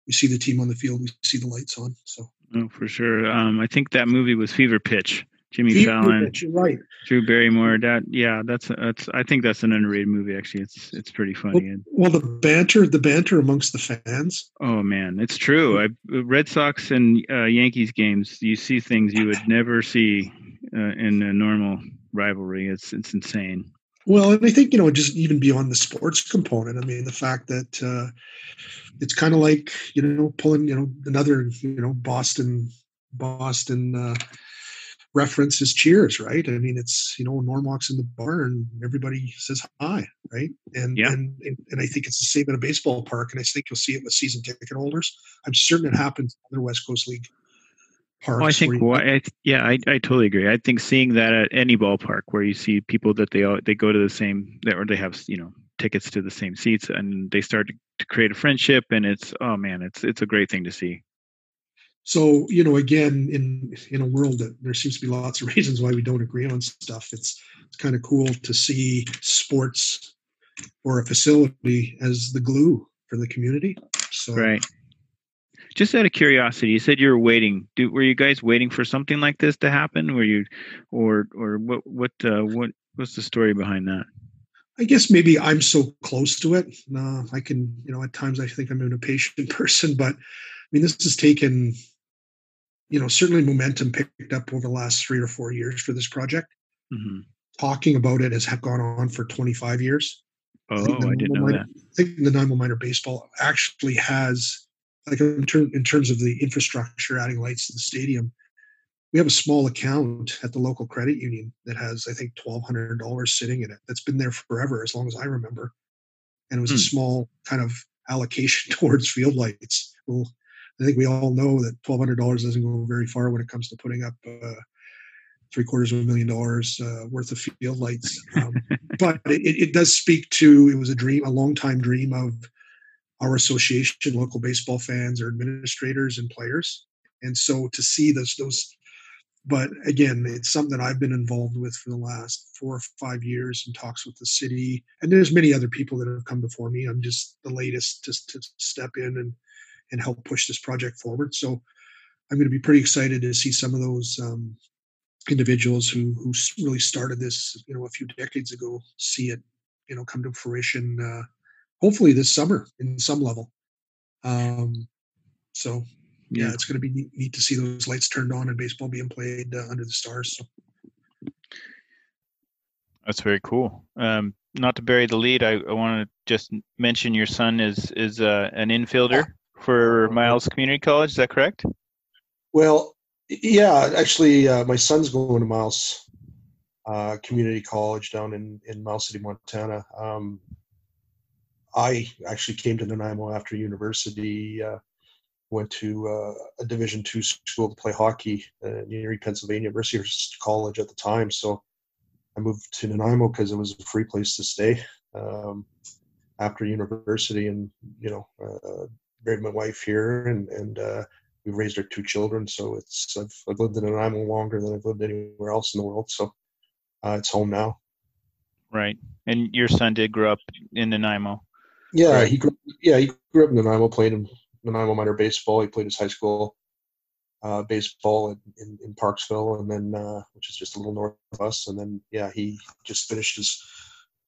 Speaker 6: we see the team on the field, we see the lights on. So,
Speaker 7: oh, for sure. Um, I think that movie was Fever Pitch. Jimmy
Speaker 6: Fever
Speaker 7: Fallon,
Speaker 6: Pitch, you're right?
Speaker 7: Drew Barrymore. That yeah, that's that's. I think that's an underrated movie. Actually, it's it's pretty funny.
Speaker 6: Well, well, the banter, the banter amongst the fans.
Speaker 7: oh man, it's true. I, Red Sox and uh, Yankees games, you see things you would never see uh, in a normal rivalry. It's it's insane.
Speaker 6: Well, and I think you know, just even beyond the sports component. I mean, the fact that uh, it's kind of like you know pulling you know another you know Boston Boston uh, reference is Cheers, right? I mean, it's you know Norm walks in the bar and everybody says hi, right? And
Speaker 7: Yeah.
Speaker 6: and and I think it's the same in a baseball park, and I think you'll see it with season ticket holders. I'm certain it happens in other West Coast League oh, parks.
Speaker 7: Well, I think
Speaker 6: you-
Speaker 7: why, I, yeah, I, I totally agree. I think seeing that at any ballpark where you see people that they all, they go to the same or they have you know tickets to the same seats and they start to create a friendship and it's oh man, it's it's a great thing to see.
Speaker 6: So you know, again, in in a world that there seems to be lots of reasons why we don't agree on stuff, it's it's kind of cool to see sports or a facility as the glue for the community. So
Speaker 7: Right. Just out of curiosity, you said you were waiting. Do, were you guys waiting for something like this to happen? Were you, or or what what uh, what what's the story behind that?
Speaker 6: I guess maybe I'm so close to it. Uh, I can, you know, at times I think I'm an impatient person, but I mean, this has taken, you know, certainly momentum picked up over the last three or four years for this project.
Speaker 7: hmm
Speaker 6: Talking about it has gone on for 25 years.
Speaker 7: Oh,
Speaker 6: think
Speaker 7: I didn't know
Speaker 6: minor-
Speaker 7: that.
Speaker 6: I think the Nanaimo Minor Baseball actually has, like in, ter- in terms of the infrastructure, adding lights to the stadium, we have a small account at the local credit union that has, I think, twelve hundred dollars sitting in it. That's been there forever, as long as I remember, and it was a
Speaker 7: Hmm.
Speaker 6: small kind of allocation towards field lights. Well, I think we all know that twelve hundred dollars doesn't go very far when it comes to putting up. Uh, Three quarters of a million dollars uh, worth of field lights, um, but it, it does speak to it was a dream, a long time dream of our association, local baseball fans, or administrators and players. And so to see those those, but again, it's something that I've been involved with for the last four or five years in talks with the city. And there's many other people that have come before me. I'm just the latest to, to step in and and help push this project forward. So I'm going to be pretty excited to see some of those um, individuals who who really started this, you know, a few decades ago, see it, you know, come to fruition. Uh, hopefully this summer in some level. Um, so yeah,
Speaker 7: Yeah.
Speaker 6: it's going to be neat, neat to see those lights turned on and baseball being played uh, under the stars. So.
Speaker 5: That's very cool. Um, not to bury the lead, I, I want to just mention your son is is uh, an infielder for Miles Community College. Is that correct?
Speaker 6: Well, yeah, actually, uh, my son's going to Miles uh, Community College down in, in Miles City, Montana. Um, I actually came to Nanaimo after university. Uh, went to uh, a Division two school to play hockey in Erie, Pennsylvania, Mercyhurst College at the time. So I moved to Nanaimo because it was a free place to stay um, after university, and you know, uh, married my wife here, and and uh, we've raised our two children. So it's I've, I've lived in Nanaimo longer than I've lived anywhere else in the world. So uh, it's home now.
Speaker 5: Right. And your son did grow up in Nanaimo.
Speaker 6: Yeah,
Speaker 5: Right.
Speaker 6: he grew, yeah he grew up in Nanaimo, played in Nanaimo minor baseball. He played his high school uh, baseball in, in, in Parksville, and then uh, which is just a little north of us. And then yeah, he just finished his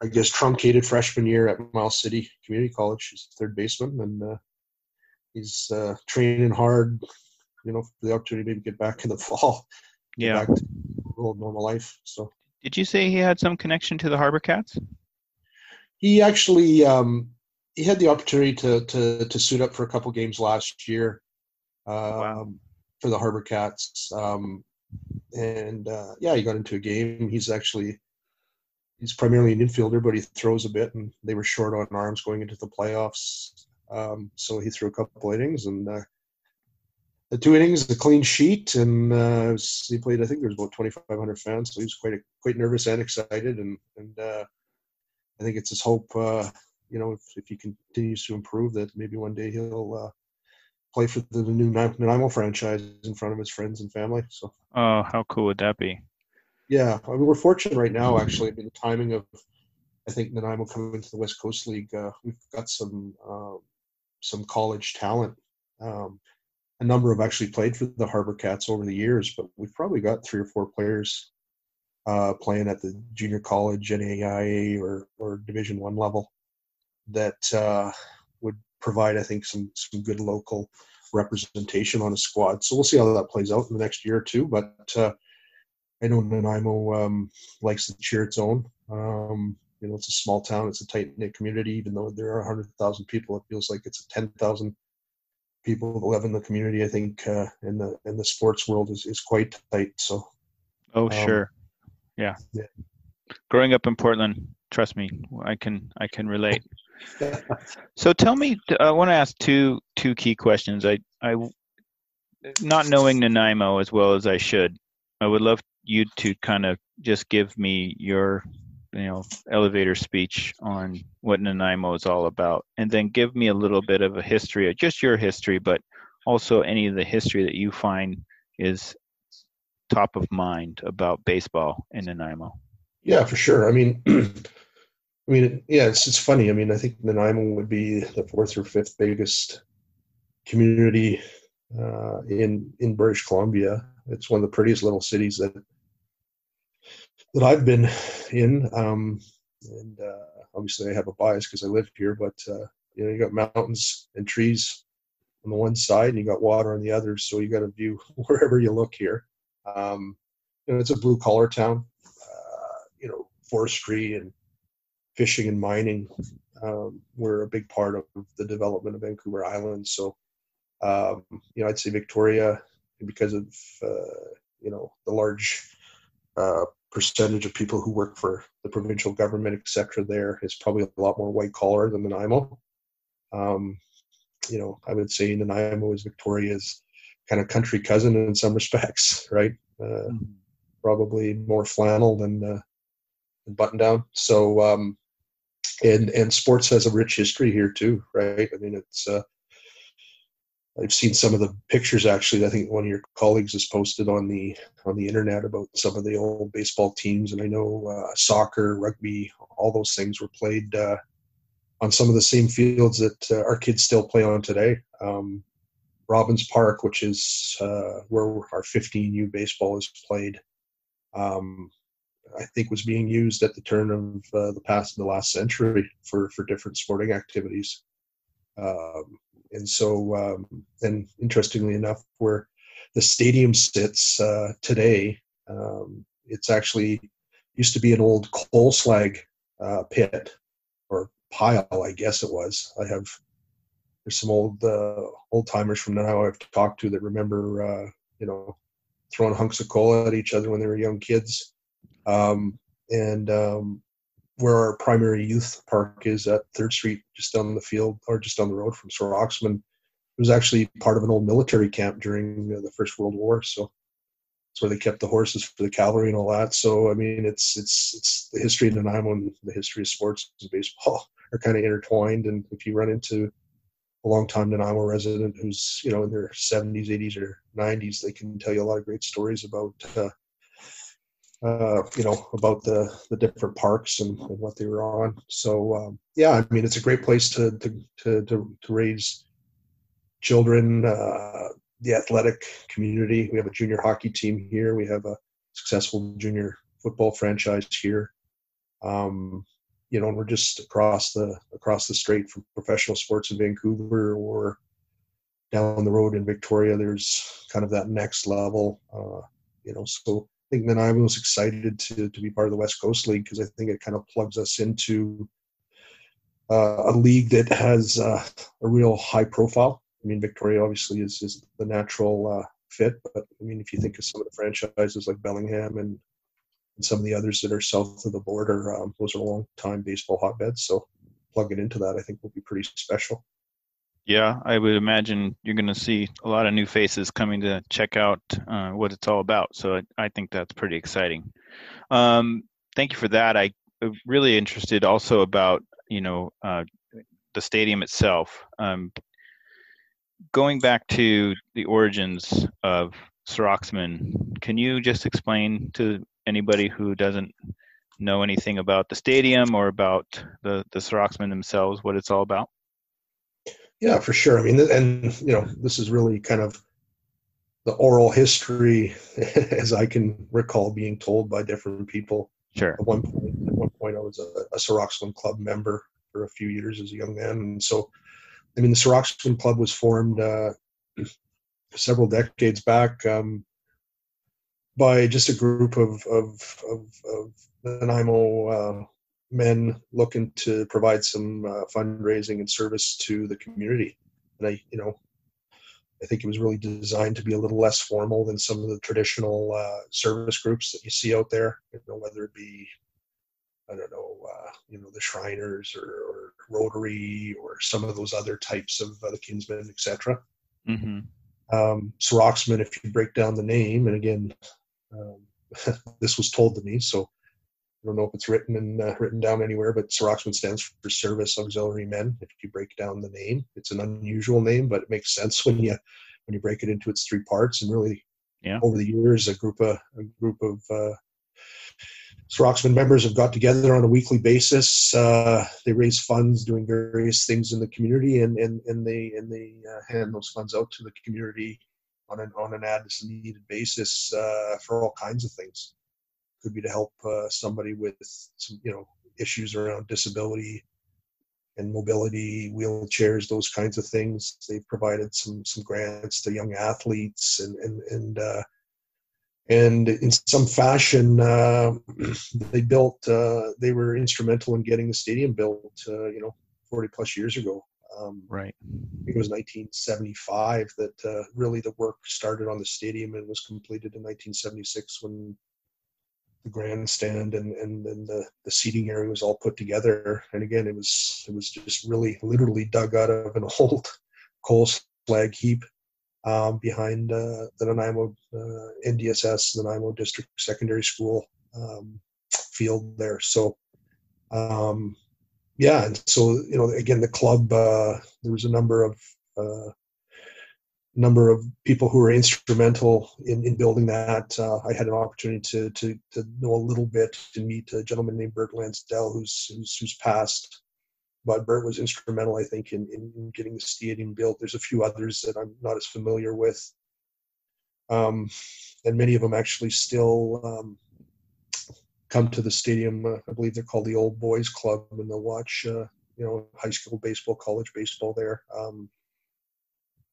Speaker 6: I guess truncated freshman year at Miles City Community College. He's third baseman, and uh, he's uh, training hard. You know, for the opportunity to maybe get back in the fall.
Speaker 5: Yeah.
Speaker 6: back to normal life. So
Speaker 5: Did you say he had some connection to the Harbor Cats?
Speaker 6: he actually um, he had the opportunity to to to suit up for a couple games last year um, wow. for the Harbor Cats. Um, and uh, yeah, he got into a game. He's actually he's primarily an infielder, but he throws a bit, and they were short on arms going into the playoffs. Um, so he threw a couple innings, and uh, the two innings, the clean sheet, and uh, he played. I think there was about 2,500 fans, so he was quite a, quite nervous and excited, and and uh, I think it's his hope. Uh, you know, if, if he continues to improve, that maybe one day he'll uh, play for the new Nanaimo franchise in front of his friends and family. So,
Speaker 5: oh, how cool would that be?
Speaker 6: Yeah, I mean, we're fortunate right now. Actually, I mean, the timing of I think Nanaimo coming into the West Coast League, uh, we've got some uh, some college talent. Um, a number have actually played for the Harbor Cats over the years, but we've probably got three or four players uh, playing at the junior college, NAIA, or or Division One level that uh, would provide, I think, some some good local representation on a squad. So we'll see how that plays out in the next year or two. But uh, I know Nanaimo um, likes to cheer its own. Um, you know, it's a small town, it's a tight knit community. Even though there are hundred thousand people, it feels like it's a ten thousand people that live in the community. I think uh, in the in the sports world is, is quite tight. So,
Speaker 5: oh um, sure, yeah. yeah. Growing up in Portland, trust me, I can I can relate. so tell me, I want to ask two two key questions. I I not knowing Nanaimo as well as I should, I would love you to kind of just give me your you know elevator speech on what Nanaimo is all about, and then give me a little bit of a history, just your history, but also any of the history that you find is top of mind about baseball in Nanaimo.
Speaker 6: Yeah, for sure. I mean, I mean, yeah, it's it's funny. I mean, I think Nanaimo would be the fourth or fifth biggest community uh, in in British Columbia. It's one of the prettiest little cities that that I've been in. Um, and uh, obviously, I have a bias because I live here. But uh, you know, you got mountains and trees on the one side, and you got water on the other. So you got a view wherever you look here. Um, you know, it's a blue collar town. Uh, you know, forestry and fishing and mining um, were a big part of the development of Vancouver Island. So, um, you know, I'd say Victoria, because of uh, you know the large uh, percentage of people who work for the provincial government, etc. There is probably a lot more white collar than Nanaimo. Um, you know, I would say Nanaimo is Victoria's kind of country cousin in some respects, right? Uh, mm-hmm. Probably more flannel than, uh, than button down. So, um, and and sports has a rich history here too, right? I mean, it's uh, I've seen some of the pictures actually. I think one of your colleagues has posted on the on the internet about some of the old baseball teams, and I know uh, soccer, rugby, all those things were played uh, on some of the same fields that uh, our kids still play on today. Um, Robbins Park, which is uh, where our 15U baseball is played, um, I think was being used at the turn of uh, the past the last century for for different sporting activities. Um, and so, um, and interestingly enough, where the stadium sits uh, today, um, it's actually used to be an old coal slag uh, pit or pile, I guess it was. I have there's some old uh, old timers from now I've talked to that remember, uh, you know, throwing hunks of coal at each other when they were young kids. Um, and um, where our primary youth park is at Third Street, just down the field or just down the road from Serauxmen. It was actually part of an old military camp during the First World War, so it's where they kept the horses for the cavalry and all that. So I mean, it's it's it's the history of Nanaimo and the history of sports and baseball are kind of intertwined. And if you run into a long-time Nanaimo resident who's you know in their 70s, 80s, or 90s, they can tell you a lot of great stories about uh, uh, you know, about the the different parks and, and what they were on. So um, yeah, I mean, it's a great place to to to to, to raise children. Uh, the athletic community. We have a junior hockey team here. We have a successful junior football franchise here. Um, you know, and we're just across the across the strait from professional sports in Vancouver or down the road in Victoria. There's kind of that next level. Uh, you know, so think I was excited to, to be part of the West Coast League because I think it kind of plugs us into uh, a league that has uh, a real high profile. I mean, Victoria obviously is, is the natural uh, fit, but I mean, if you think of some of the franchises like Bellingham and, and some of the others that are south of the border, um, those are long time baseball hotbeds. So plugging into that, I think will be pretty special.
Speaker 5: Yeah, I would imagine you're going to see a lot of new faces coming to check out uh, what it's all about. So I, I think that's pretty exciting. Um, thank you for that. I really interested also about you know uh, the stadium itself. Um, going back to the origins of Serauxmen, can you just explain to anybody who doesn't know anything about the stadium or about the the Serauxmen themselves what it's all about?
Speaker 6: Yeah, for sure. I mean, and you know, this is really kind of the oral history, as I can recall, being told by different people.
Speaker 5: Sure.
Speaker 6: At one point, at one point, I was a, a Serauxmen Club member for a few years as a young man, and so, I mean, the Serauxmen Club was formed uh, several decades back um, by just a group of of of, of Nanaimo uh, men looking to provide some uh, fundraising and service to the community. And I, you know, I think it was really designed to be a little less formal than some of the traditional uh, service groups that you see out there. You know, whether it be, I don't know, uh, you know, the Shriners or, or, Rotary or some of those other types of uh, the Kinsmen, etc. Mm-hmm. Um, if you break down the name, and again, um, this was told to me, so don't know if it's written and uh, written down anywhere, but Serauxmen stands for Service Auxiliary Men. If you break down the name, it's an unusual name, but it makes sense when you when you break it into its three parts. And really,
Speaker 5: yeah.
Speaker 6: over the years, a group of a group of uh, Serauxmen members have got together on a weekly basis. Uh, they raise funds, doing various things in the community, and and, and they and they uh, hand those funds out to the community on an on an as needed basis uh, for all kinds of things could be to help uh, somebody with some you know issues around disability and mobility, wheelchairs, those kinds of things. They've provided some some grants to young athletes and and and uh, and in some fashion uh, they built. Uh, they were instrumental in getting the stadium built. Uh, you know, forty plus years ago.
Speaker 5: Um, right.
Speaker 6: I think it was 1975 that uh, really the work started on the stadium and was completed in 1976 when the grandstand and and, and the, the seating area was all put together. And again, it was it was just really literally dug out of an old coal slag heap um, behind uh, the Nanaimo uh, NDSS, the Nanaimo District Secondary School um, field there. So, um, yeah, and so you know, again, the club uh, there was a number of uh, number of people who were instrumental in, in building that. Uh, I had an opportunity to, to, to know a little bit to meet a gentleman named Bert Lansdell, who's, who's, who's passed. But Bert was instrumental, I think, in, in getting the stadium built. There's a few others that I'm not as familiar with. Um, and many of them actually still um, come to the stadium. Uh, I believe they're called the Old Boys Club, and they'll watch, uh, you know, high school baseball, college baseball there. Um,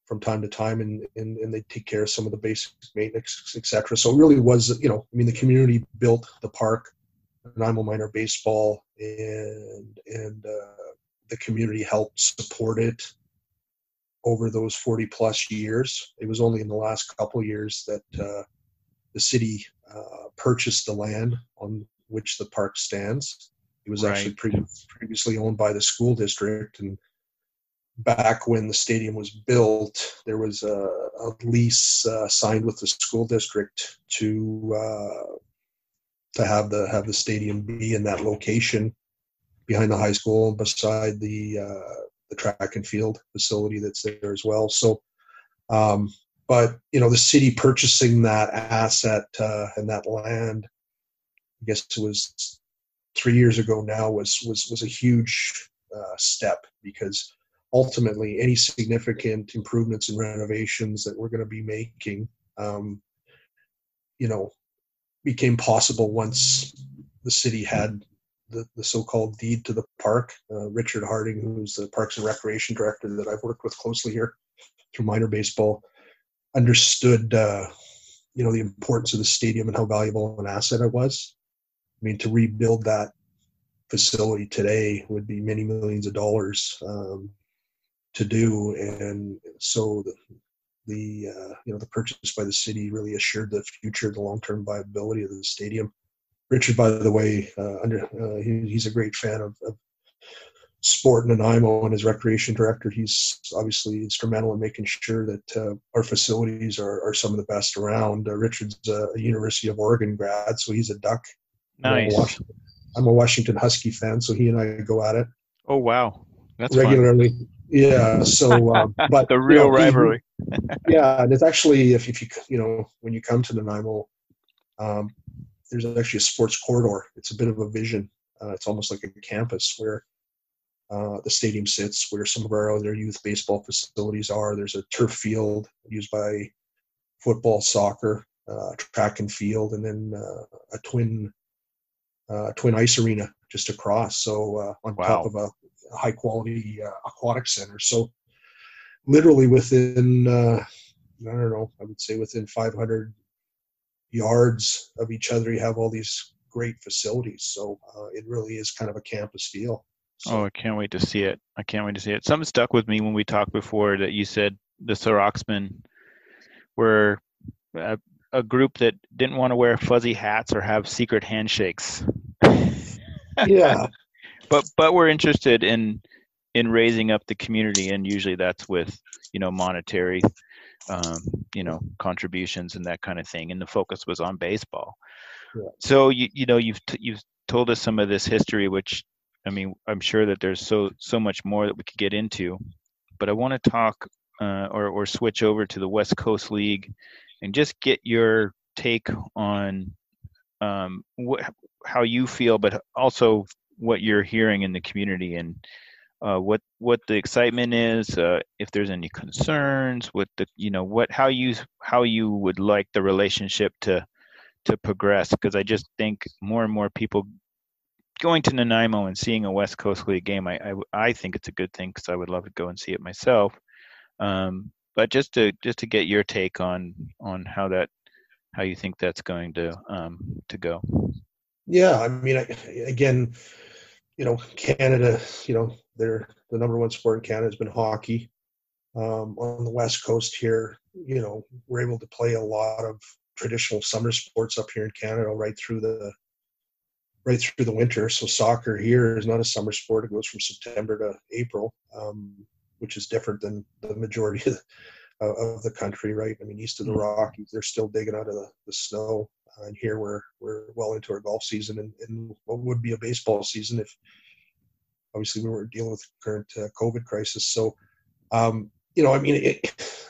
Speaker 6: from time to time and, and, and they take care of some of the basic maintenance, etc. So it really was, you know, I mean, the community built the park, Nanaimo Minor Baseball, and and uh, the community helped support it over those 40 plus years. It was only in the last couple years that uh, the city uh, purchased the land on which the park stands. It was right. actually pre- previously owned by the school district, and back when the stadium was built, there was a, a lease uh, signed with the school district to uh, to have the have the stadium be in that location behind the high school, beside the uh, the track and field facility that's there as well. So, um, but you know, the city purchasing that asset uh, and that land, I guess it was three years ago now, was was was a huge uh, step because ultimately any significant improvements and renovations that we're going to be making um, you know became possible once the city had the, the so-called deed to the park. Uh, richard harding who's the parks and recreation director that i've worked with closely here through minor baseball understood uh, you know the importance of the stadium and how valuable an asset it was. I mean to rebuild that facility today would be many millions of dollars um, to do, and so the the uh, you know the purchase by the city really assured the future, the long term viability of the stadium. Richard, by the way, uh, under uh, he, he's a great fan of, of sport in Nanaimo and as recreation director, he's obviously instrumental in making sure that uh, our facilities are, are some of the best around. Uh, Richard's a, a, University of Oregon grad, so he's a Duck.
Speaker 5: Nice.
Speaker 6: I'm a, I'm a Washington Husky fan, so he and I go at it.
Speaker 5: Oh wow, that's
Speaker 6: regularly.
Speaker 5: Fun.
Speaker 6: Yeah. So, um, but
Speaker 5: the real you know, rivalry.
Speaker 6: Yeah, and it's actually if, if you you know when you come to Nanaimo, um, there's actually a sports corridor. It's a bit of a vision. Uh, it's almost like a campus where uh, the stadium sits, where some of our other youth baseball facilities are. There's a turf field used by football, soccer, uh, track and field, and then uh, a twin uh, twin ice arena just across. So uh, on wow. top of a high quality aquatic center. So literally within I don't know, I would say within 500 yards of each other, you have all these great facilities. So uh, it really is kind of a campus feel.
Speaker 5: So. Oh, I can't wait to see it. I can't wait to see it. Something stuck with me when we talked before that you said the Serauxmen were a, a group that didn't want to wear fuzzy hats or have secret handshakes.
Speaker 6: yeah.
Speaker 5: but but we're interested in in raising up the community and usually that's with you know monetary um, you know contributions and that kind of thing and the focus was on baseball yeah. so you you know you've t- you've told us some of this history which i mean i'm sure that there's so so much more that we could get into but i want to talk uh, or or switch over to the west coast league and just get your take on um, what how you feel but also what you're hearing in the community and uh, what what the excitement is, uh, if there's any concerns, what the you know what how you how you would like the relationship to to progress. Because I just think more and more people going to Nanaimo and seeing a West Coast League game, I I, I think it's a good thing because I would love to go and see it myself. Um, but just to just to get your take on on how that how you think that's going to um, to go.
Speaker 6: Yeah, I mean, I, again, you know, Canada, you know, they're the number one sport in Canada has been hockey. Um, on the west coast here, you know, we're able to play a lot of traditional summer sports up here in Canada right through the right through the winter. So soccer here is not a summer sport; it goes from September to April, um, which is different than the majority of the, of the country. Right? I mean, east of the mm-hmm. Rockies, they're still digging out of the, the snow, uh, and here we're we're well into our golf season and, and what would be a baseball season if obviously we were dealing with the current uh, COVID crisis. So, um, you know, I mean, it,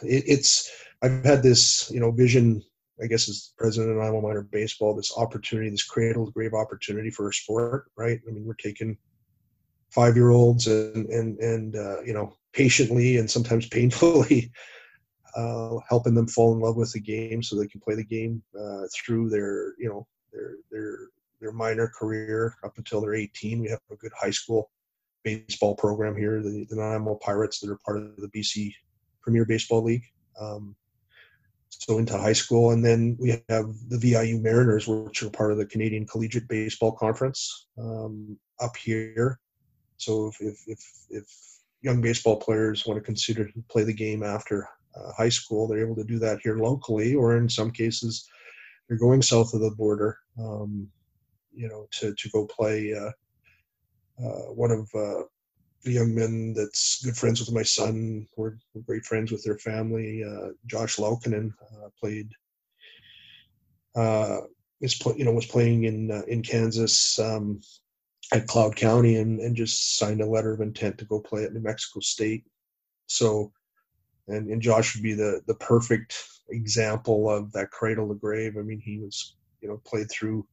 Speaker 6: it, it's I've had this, you know, vision. I guess as president of Nanaimo Minor Baseball, this opportunity, this cradle to grave opportunity for a sport, right? I mean, we're taking five-year-olds and and and uh, you know, patiently and sometimes painfully uh, helping them fall in love with the game so they can play the game uh, through their you know their their their minor career up until they're 18. We have a good high school baseball program here, the, the Nanaimo Pirates that are part of the BC Premier Baseball League. Um, so into high school, and then we have the VIU Mariners, which are part of the Canadian Collegiate Baseball Conference um, up here. So if, if, if, if, young baseball players want to consider play the game after high school, they're able to do that here locally, or in some cases, they're going south of the border, um, you know, to, to go play uh, uh, one of uh, the young men that's good friends with my son. We're, we're great friends with their family. Uh, Josh Laukkanen played. is you know was playing in in Kansas um, at Cloud County and, and just signed a letter of intent to go play at New Mexico State. So, and, and Josh would be the the perfect example of that cradle to grave. I mean, he was you know played through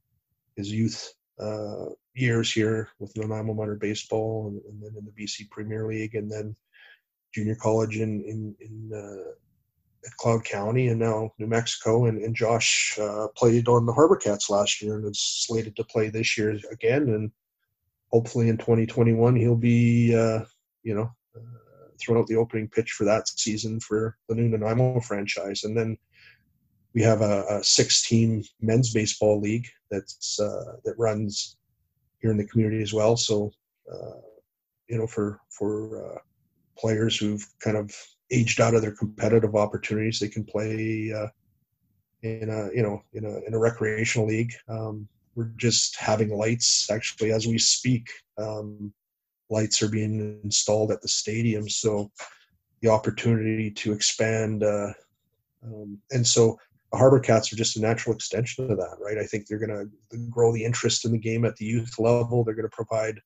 Speaker 6: his youth uh, years here with Nanaimo minor baseball and, and, then in the BC Premier League and then junior college in in, in uh, at Cloud County and now New Mexico and, and Josh uh, played on the Harbor Cats last year and is slated to play this year again and hopefully in 2021 he'll be uh, you know uh, thrown out the opening pitch for that season for the new Nanaimo franchise and then we have a, a six team men's baseball league that's uh, that runs here in the community as well. So, uh, you know, for for uh, players who've kind of aged out of their competitive opportunities, they can play uh, in a you know in a in a recreational league. Um, we're just having lights actually as we speak. Um, lights are being installed at the stadium, so the opportunity to expand. Uh, um, and so the Harbor Cats are just a natural extension of that, right? I think they're going to grow the interest in the game at the youth level. They're going to provide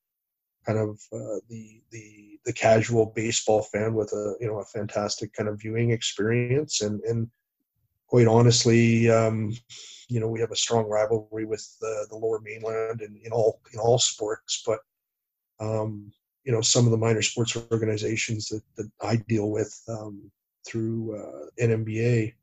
Speaker 6: kind of uh, the the the casual baseball fan with a you know a fantastic kind of viewing experience and and quite honestly um, you know we have a strong rivalry with the, the lower mainland and in all in all sports but um, you know some of the minor sports organizations that, that I deal with um, through uh, NMBA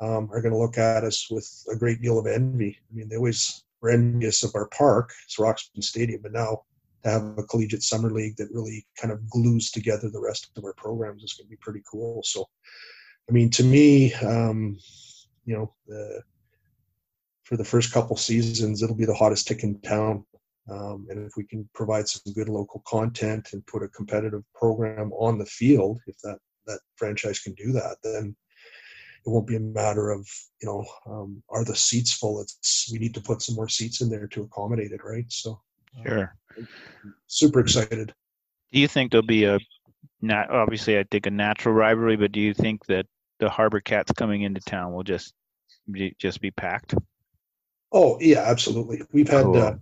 Speaker 6: um, are going to look at us with a great deal of envy. I mean, they always were envious of our park, Serauxmen Stadium, but now to have a collegiate summer league that really kind of glues together the rest of our programs is going to be pretty cool. So, I mean, to me, um, you know, the, for the first couple seasons, it'll be the hottest tick in town. Um, and if we can provide some good local content and put a competitive program on the field, if that that franchise can do that, then it won't be a matter of you know um, are the seats full. It's we need to put some more seats in there to accommodate it, right? So
Speaker 5: sure,
Speaker 6: super excited.
Speaker 5: Do you think there'll be a not obviously I think a natural rivalry, but do you think that the Harbor Cats coming into town will just be, just be packed?
Speaker 6: Oh yeah, absolutely. We've had cool. uh,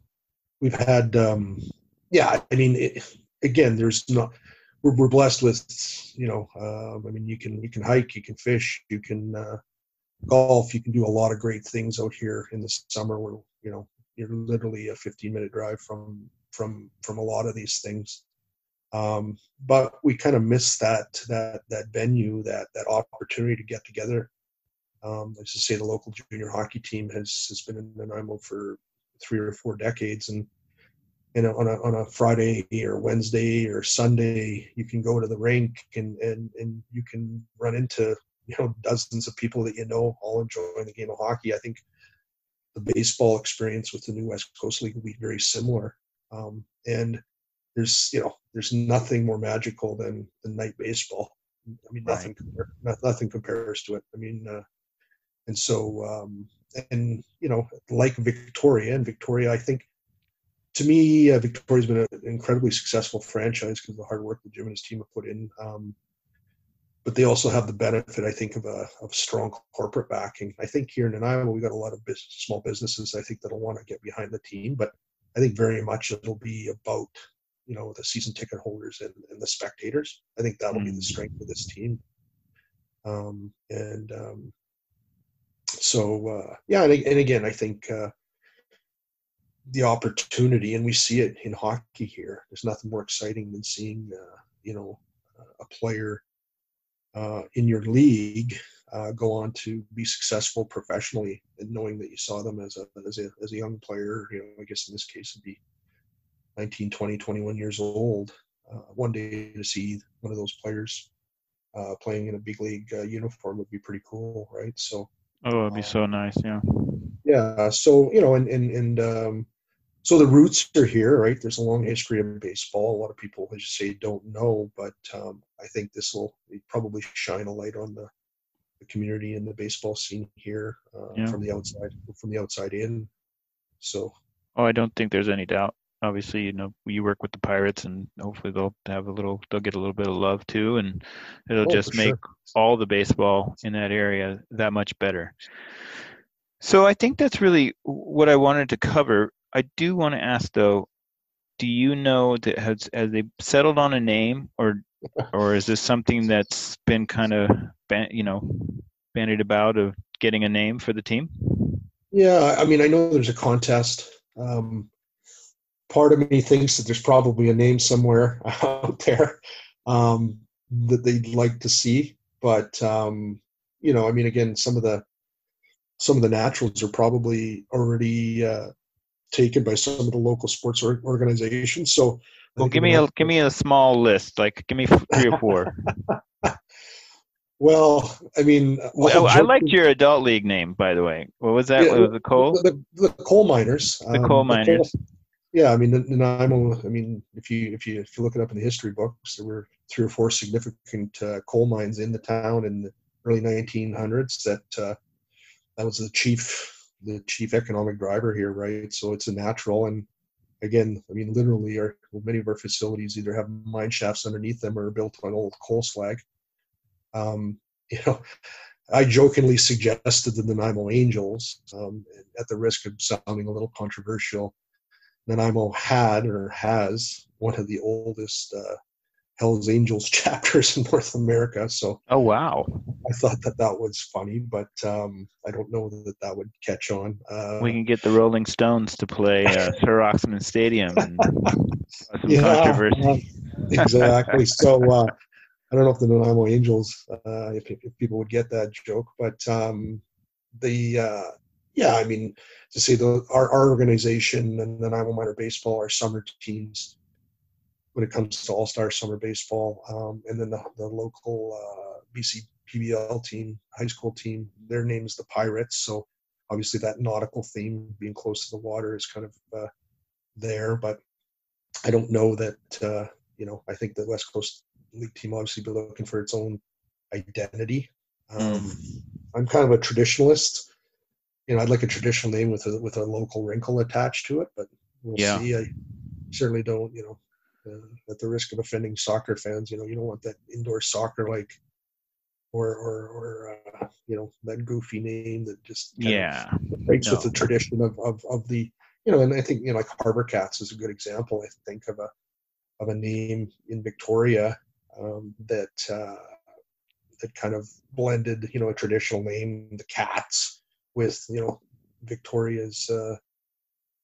Speaker 6: we've had um, yeah. I mean, it, again, there's not we're, we're blessed with you know uh, i mean you can you can hike you can fish you can uh, golf you can do a lot of great things out here in the summer where you know you're literally a 15 minute drive from from from a lot of these things um, but we kind of miss that that that venue that that opportunity to get together um, let's say the local junior hockey team has has been in Nanaimo for three or four decades and you know, on a on a Friday or Wednesday or Sunday, you can go to the rink and and and you can run into you know dozens of people that you know all enjoying the game of hockey. I think the baseball experience with the new West Coast League will be very similar. Um, and there's you know there's nothing more magical than than night baseball. I mean nothing right. nothing compares to it. I mean, uh, and so um, and you know like Victoria and Victoria, I think to me, uh, Victoria's been an incredibly successful franchise because of the hard work that Jim and his team have put in. Um, but they also have the benefit, I think, of a of strong corporate backing. I think here in Nanaimo, we've got a lot of business, small businesses. I think that'll want to get behind the team, but I think very much it'll be about you know the season ticket holders and, and the spectators. I think that'll mm. be the mm. strength of this team. Um, and um, so uh, yeah, and, and, again, I think uh, the opportunity, and we see it in hockey here. There's nothing more exciting than seeing, uh, you know, a player uh, in your league uh, go on to be successful professionally, and knowing that you saw them as a as a as a young player. You know, I guess in this case, it'd be 19, 20, 21 years old. Uh, one day to see one of those players playing in a big league uniform would be pretty cool, right? So.
Speaker 5: Oh, it'd be so nice, yeah.
Speaker 6: Yeah. So you know, and and and um, so the roots are here, right? There's a long history of baseball. A lot of people, as you say, don't know, but um, I think this will probably shine a light on the, the community and the baseball scene here uh, yeah. from the outside, from the outside in. So.
Speaker 5: Oh, I don't think there's any doubt. Obviously, you know, you work with the Pirates, and hopefully they'll have a little, they'll get a little bit of love too, and it'll oh, just make sure. all the baseball in that area that much better. So I think that's really what I wanted to cover. I do want to ask though, do you know that has has they settled on a name or or is this something that's been kind of you know bandied about of getting a name for the team?
Speaker 6: Yeah, I mean, I know there's a contest. Um, part of me thinks that there's probably a name somewhere out there um, that they'd like to see, but um, you know, I mean, again, some of the some of the naturals are probably already uh, taken by some of the local sports organizations. So,
Speaker 5: well, give me a give me a small list. Like, give me three or four.
Speaker 6: well, I mean,
Speaker 5: well, I liked your adult league name, by the way. What was that? Yeah, was the coal?
Speaker 6: The, the, coal miners.
Speaker 5: The um, coal miners. The coal,
Speaker 6: yeah, I mean, Nanaimo. I mean, if you if you if you look it up in the history books, there were three or four significant uh, coal mines in the town in the early 1900s. That uh, that was the chief the chief economic driver here, right? So it's a natural. And again, I mean, literally, our many of our facilities either have mine shafts underneath them or are built on old coal slag. Um, you know, I jokingly suggested the Nanaimo Angels, um, at the risk of sounding a little controversial. Nanaimo had or has one of the oldest uh, Hell's Angels chapters in North America. So,
Speaker 5: oh wow,
Speaker 6: I thought that that was funny, but um, I don't know that that would catch on. Uh,
Speaker 5: we can get the Rolling Stones to play uh, Serauxmen Stadium and some
Speaker 6: yeah,
Speaker 5: controversy.
Speaker 6: exactly. So, uh, I don't know if the Nanaimo Angels, uh, if, if, people would get that joke, but um, the uh, yeah, I mean, to say the our, our organization and the Nanaimo Minor Baseball, our summer teams when it comes to All Star Summer Baseball, um, and then the, the local uh, BC PBL team, high school team, their name is the Pirates. So obviously that nautical theme, being close to the water, is kind of uh, there. But I don't know that uh, you know. I think the West Coast League team obviously be looking for its own identity. Um, mm. I'm kind of a traditionalist. You know, I'd like a traditional name with a with a local wrinkle attached to it, but we'll yeah. see. I certainly don't. You know, uh, at the risk of offending soccer fans. You know, you don't want that indoor soccer like, or or or uh, you know that goofy name that just
Speaker 5: yeah
Speaker 6: breaks no. with the tradition of, of of the you know. And I think you know like Harbor Cats is a good example. I think of a of a name in Victoria um, that uh, that kind of blended you know a traditional name, the Cats, with you know Victoria's uh,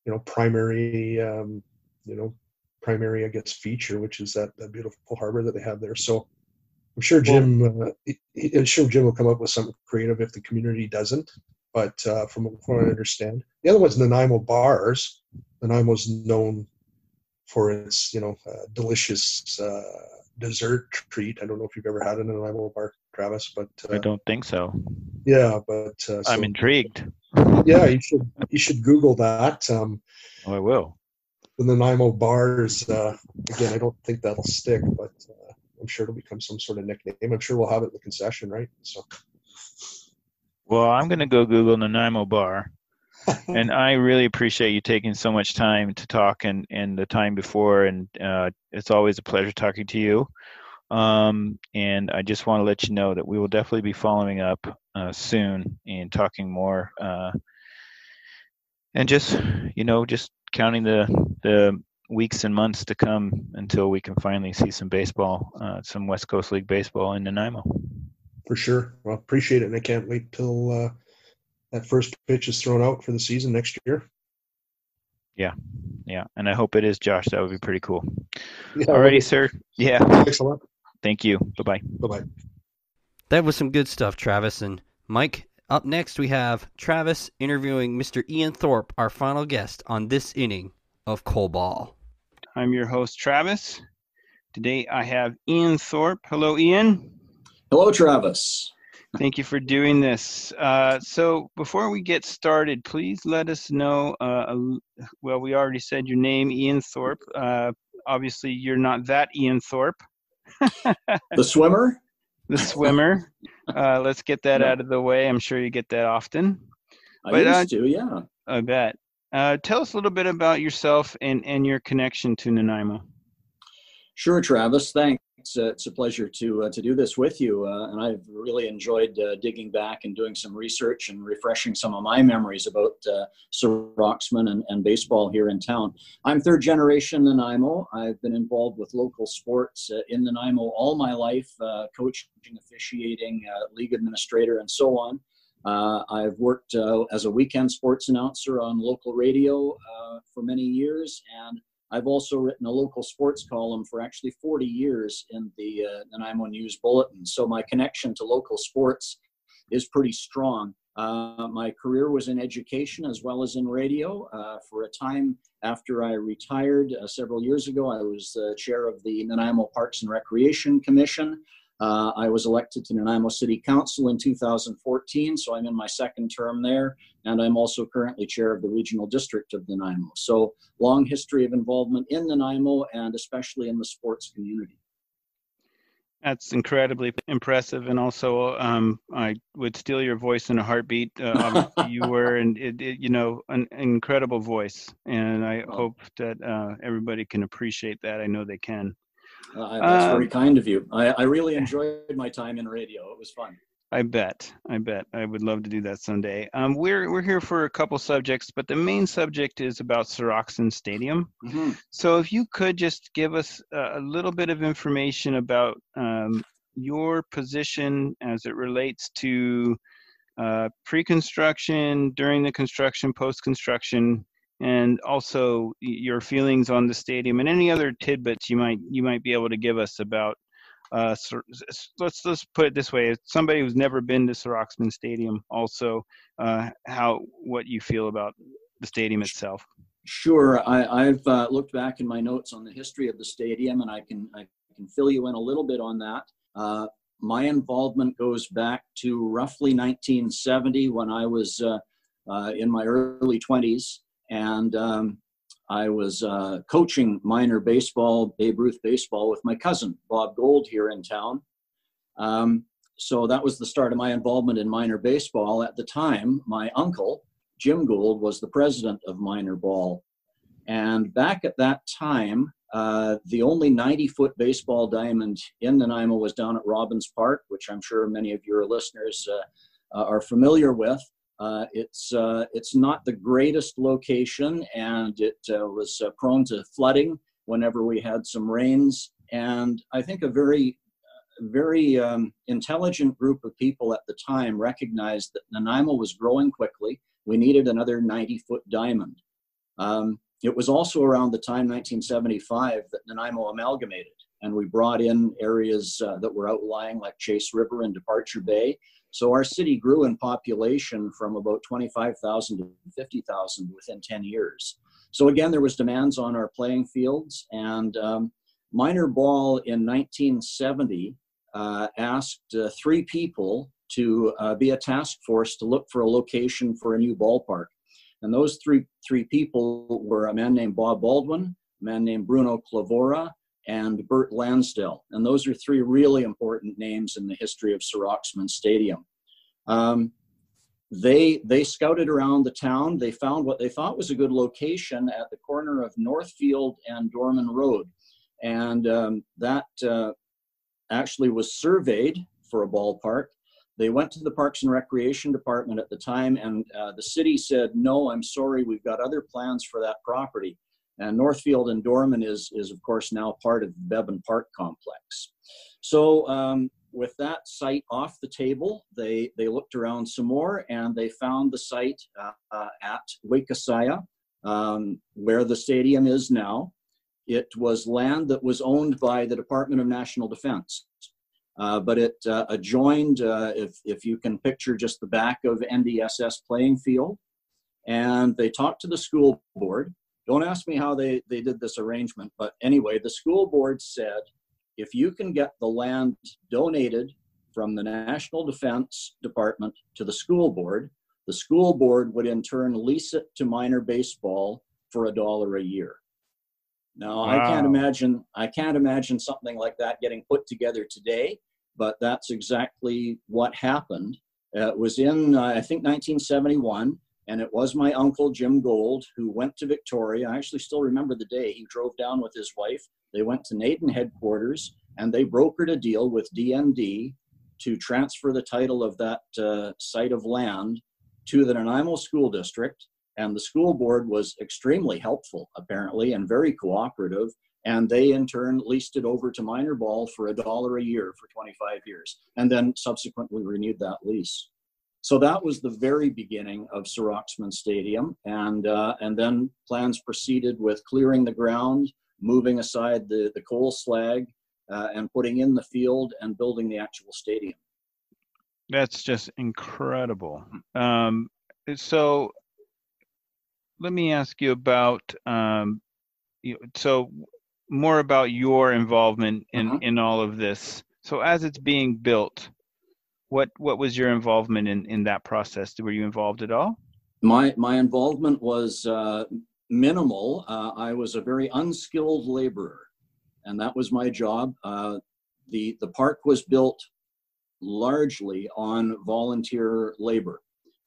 Speaker 6: you know primary um, you know primary, I guess, feature, which is that, that beautiful harbor that they have there. So I'm sure Jim, uh, I'm sure Jim will come up with something creative if the community doesn't. But uh, from, from what I understand, the other one's Nanaimo bars. Nanaimo's known for its, you know, uh, delicious uh, dessert treat. I don't know if you've ever had a Nanaimo bar, Travis, but
Speaker 5: I uh, don't think so.
Speaker 6: Yeah, but uh, so,
Speaker 5: I'm intrigued.
Speaker 6: yeah, you should you should Google that. Um,
Speaker 5: oh, I will
Speaker 6: the Nanaimo bars. Uh, again, I don't think that'll stick, but uh, I'm sure it'll become some sort of nickname. I'm sure we'll have it in the concession, right? So.
Speaker 5: Well, I'm going to go Google Nanaimo bar. and I really appreciate you taking so much time to talk and, and the time before. And uh, it's always a pleasure talking to you. Um, and I just want to let you know that we will definitely be following up uh, soon and talking more. Uh, and just, you know, just counting the the weeks and months to come until we can finally see some baseball, uh, some West Coast League baseball in Nanaimo.
Speaker 6: For sure. Well, appreciate it, and I can't wait till uh, that first pitch is thrown out for the season next year.
Speaker 5: Yeah, yeah, and I hope it is, Josh. That would be pretty cool. Yeah, Alrighty, sir. Yeah.
Speaker 6: Thanks a lot.
Speaker 5: Thank you. Bye bye.
Speaker 6: Bye bye.
Speaker 3: That was some good stuff, Travis and Mike. Up next, we have Travis interviewing Mr. Ian Thorpe, our final guest on this inning of Cole Ball.
Speaker 8: I'm your host, Travis. Today I have Ian Thorpe. Hello, Ian.
Speaker 9: Hello, Travis.
Speaker 8: Thank you for doing this. Uh, so, before we get started, please let us know. Uh, well, we already said your name, Ian Thorpe. Uh, obviously, you're not that Ian Thorpe.
Speaker 9: The swimmer?
Speaker 8: The swimmer. Uh, let's get that yeah. out of the way. I'm sure you get that often.
Speaker 9: I but, used uh, to, yeah.
Speaker 8: I bet. Uh, tell us a little bit about yourself and, and your connection to Nanaimo.
Speaker 9: Sure, Travis. Thanks. Uh, it's a pleasure to uh, to do this with you, uh, and I've really enjoyed uh, digging back and doing some research and refreshing some of my memories about uh, Sir Roxman and, and baseball here in town. I'm third generation Nanaimo. I've been involved with local sports uh, in Nanaimo all my life, coaching, officiating, league administrator, and so on. Uh, I've worked uh, as a weekend sports announcer on local radio uh, for many years, and I've also written a local sports column for actually 40 years in the uh, Nanaimo News Bulletin. So my connection to local sports is pretty strong. Uh, my career was in education as well as in radio. Uh, for a time after I retired several years ago, I was chair of the Nanaimo Parks and Recreation Commission. Uh, I was elected to Nanaimo City Council in 2014, so I'm in my second term there, and I'm also currently chair of the regional district of Nanaimo. So long history of involvement in Nanaimo and especially in the sports community.
Speaker 5: That's incredibly impressive, and also um, I would steal your voice in a heartbeat. Uh, you were, and you know, an incredible voice, and I oh. hope that uh, everybody can appreciate that. I know they can.
Speaker 9: Uh, that's very um, kind of you. I, I really enjoyed my time in radio. It was fun.
Speaker 5: I bet. I bet. I would love to do that someday. Um, we're we're here for a couple subjects, but the main subject is about Serauxmen Stadium. Mm-hmm. So if you could just give us a, a little bit of information about um, your position as it relates to uh, pre-construction, during the construction, post-construction, and also your feelings on the stadium and any other tidbits you might you might be able to give us about uh, let's let's put it this way: somebody who's never been to Serauxmen Stadium, also, uh, how what you feel about the stadium itself.
Speaker 9: Sure, I, have uh, looked back in my notes on the history of the stadium, and I can I can fill you in a little bit on that. Uh, my involvement goes back to roughly 1970 when I was uh, uh, in my early 20s, and um, I was uh, coaching minor baseball, Babe Ruth baseball, with my cousin Bob Gold here in town. Um, so that was the start of my involvement in minor baseball. At the time, my uncle Jim Gould was the president of minor ball, and back at that time, uh, the only 90-foot baseball diamond in Nanaimo was down at Robbins Park, which I'm sure many of your listeners uh, uh are familiar with. Uh, it's uh, it's not the greatest location, and it uh, was uh, prone to flooding whenever we had some rains. And I think a very very um, intelligent group of people at the time recognized that Nanaimo was growing quickly. We needed another 90 foot diamond. Um, it was also around the time, 1975, that Nanaimo amalgamated, and we brought in areas uh, that were outlying, like Chase River and Departure Bay, so our city grew in population from about 25,000 to 50,000 within 10 years. So again, there was demands on our playing fields, and um, minor ball in 1970 uh, asked uh, three people to uh, be a task force to look for a location for a new ballpark. And those three three people were a man named Bob Baldwin, a man named Bruno Clavora, and Bert Lansdale. And those are three really important names in the history of Serauxmen Stadium. Um, they, they scouted around the town. They found what they thought was a good location at the corner of Northfield and Dorman Road. And um, that uh, actually was surveyed for a ballpark. They went to the Parks and Recreation Department at the time, and uh, the city said, No, I'm sorry, we've got other plans for that property. And Northfield and Dorman is, is of course, now part of the Beban Park complex. So um, with that site off the table, they, they looked around some more and they found the site uh, uh, at Wakesiah, um, where the stadium is now. It was land that was owned by the Department of National Defense. Uh, but it uh, adjoined, uh, if, if you can picture just the back of NDSS playing field. And they talked to the school board don't ask me how they, they did this arrangement, but anyway, the school board said if you can get the land donated from the National Defense Department to the school board, the school board would in turn lease it to minor baseball for a dollar a year. Now wow. I can't imagine I can't imagine something like that getting put together today, but that's exactly what happened. Uh, it was in uh, I think 1971. And it was my uncle, Jim Gold, who went to Victoria. I actually still remember the day. He drove down with his wife. They went to Naden headquarters and they brokered a deal with DND to transfer the title of that uh, site of land to the Nanaimo School District. And the school board was extremely helpful, apparently, and very cooperative. And they, in turn, leased it over to Minor Ball for a dollar a year for 25 years, and then subsequently renewed that lease. So that was the very beginning of Serauxmen Stadium, and uh, and then plans proceeded with clearing the ground, moving aside the the coal slag, uh, and putting in the field and building the actual stadium.
Speaker 5: That's just incredible. Um, so let me ask you about um, you, so more about your involvement in uh-huh. in all of this. so as it's being built, what what was your involvement in in that process? Were you involved at all?
Speaker 9: My my involvement was uh, minimal. Uh, I was a very unskilled laborer, and that was my job. Uh, the the park was built largely on volunteer labor,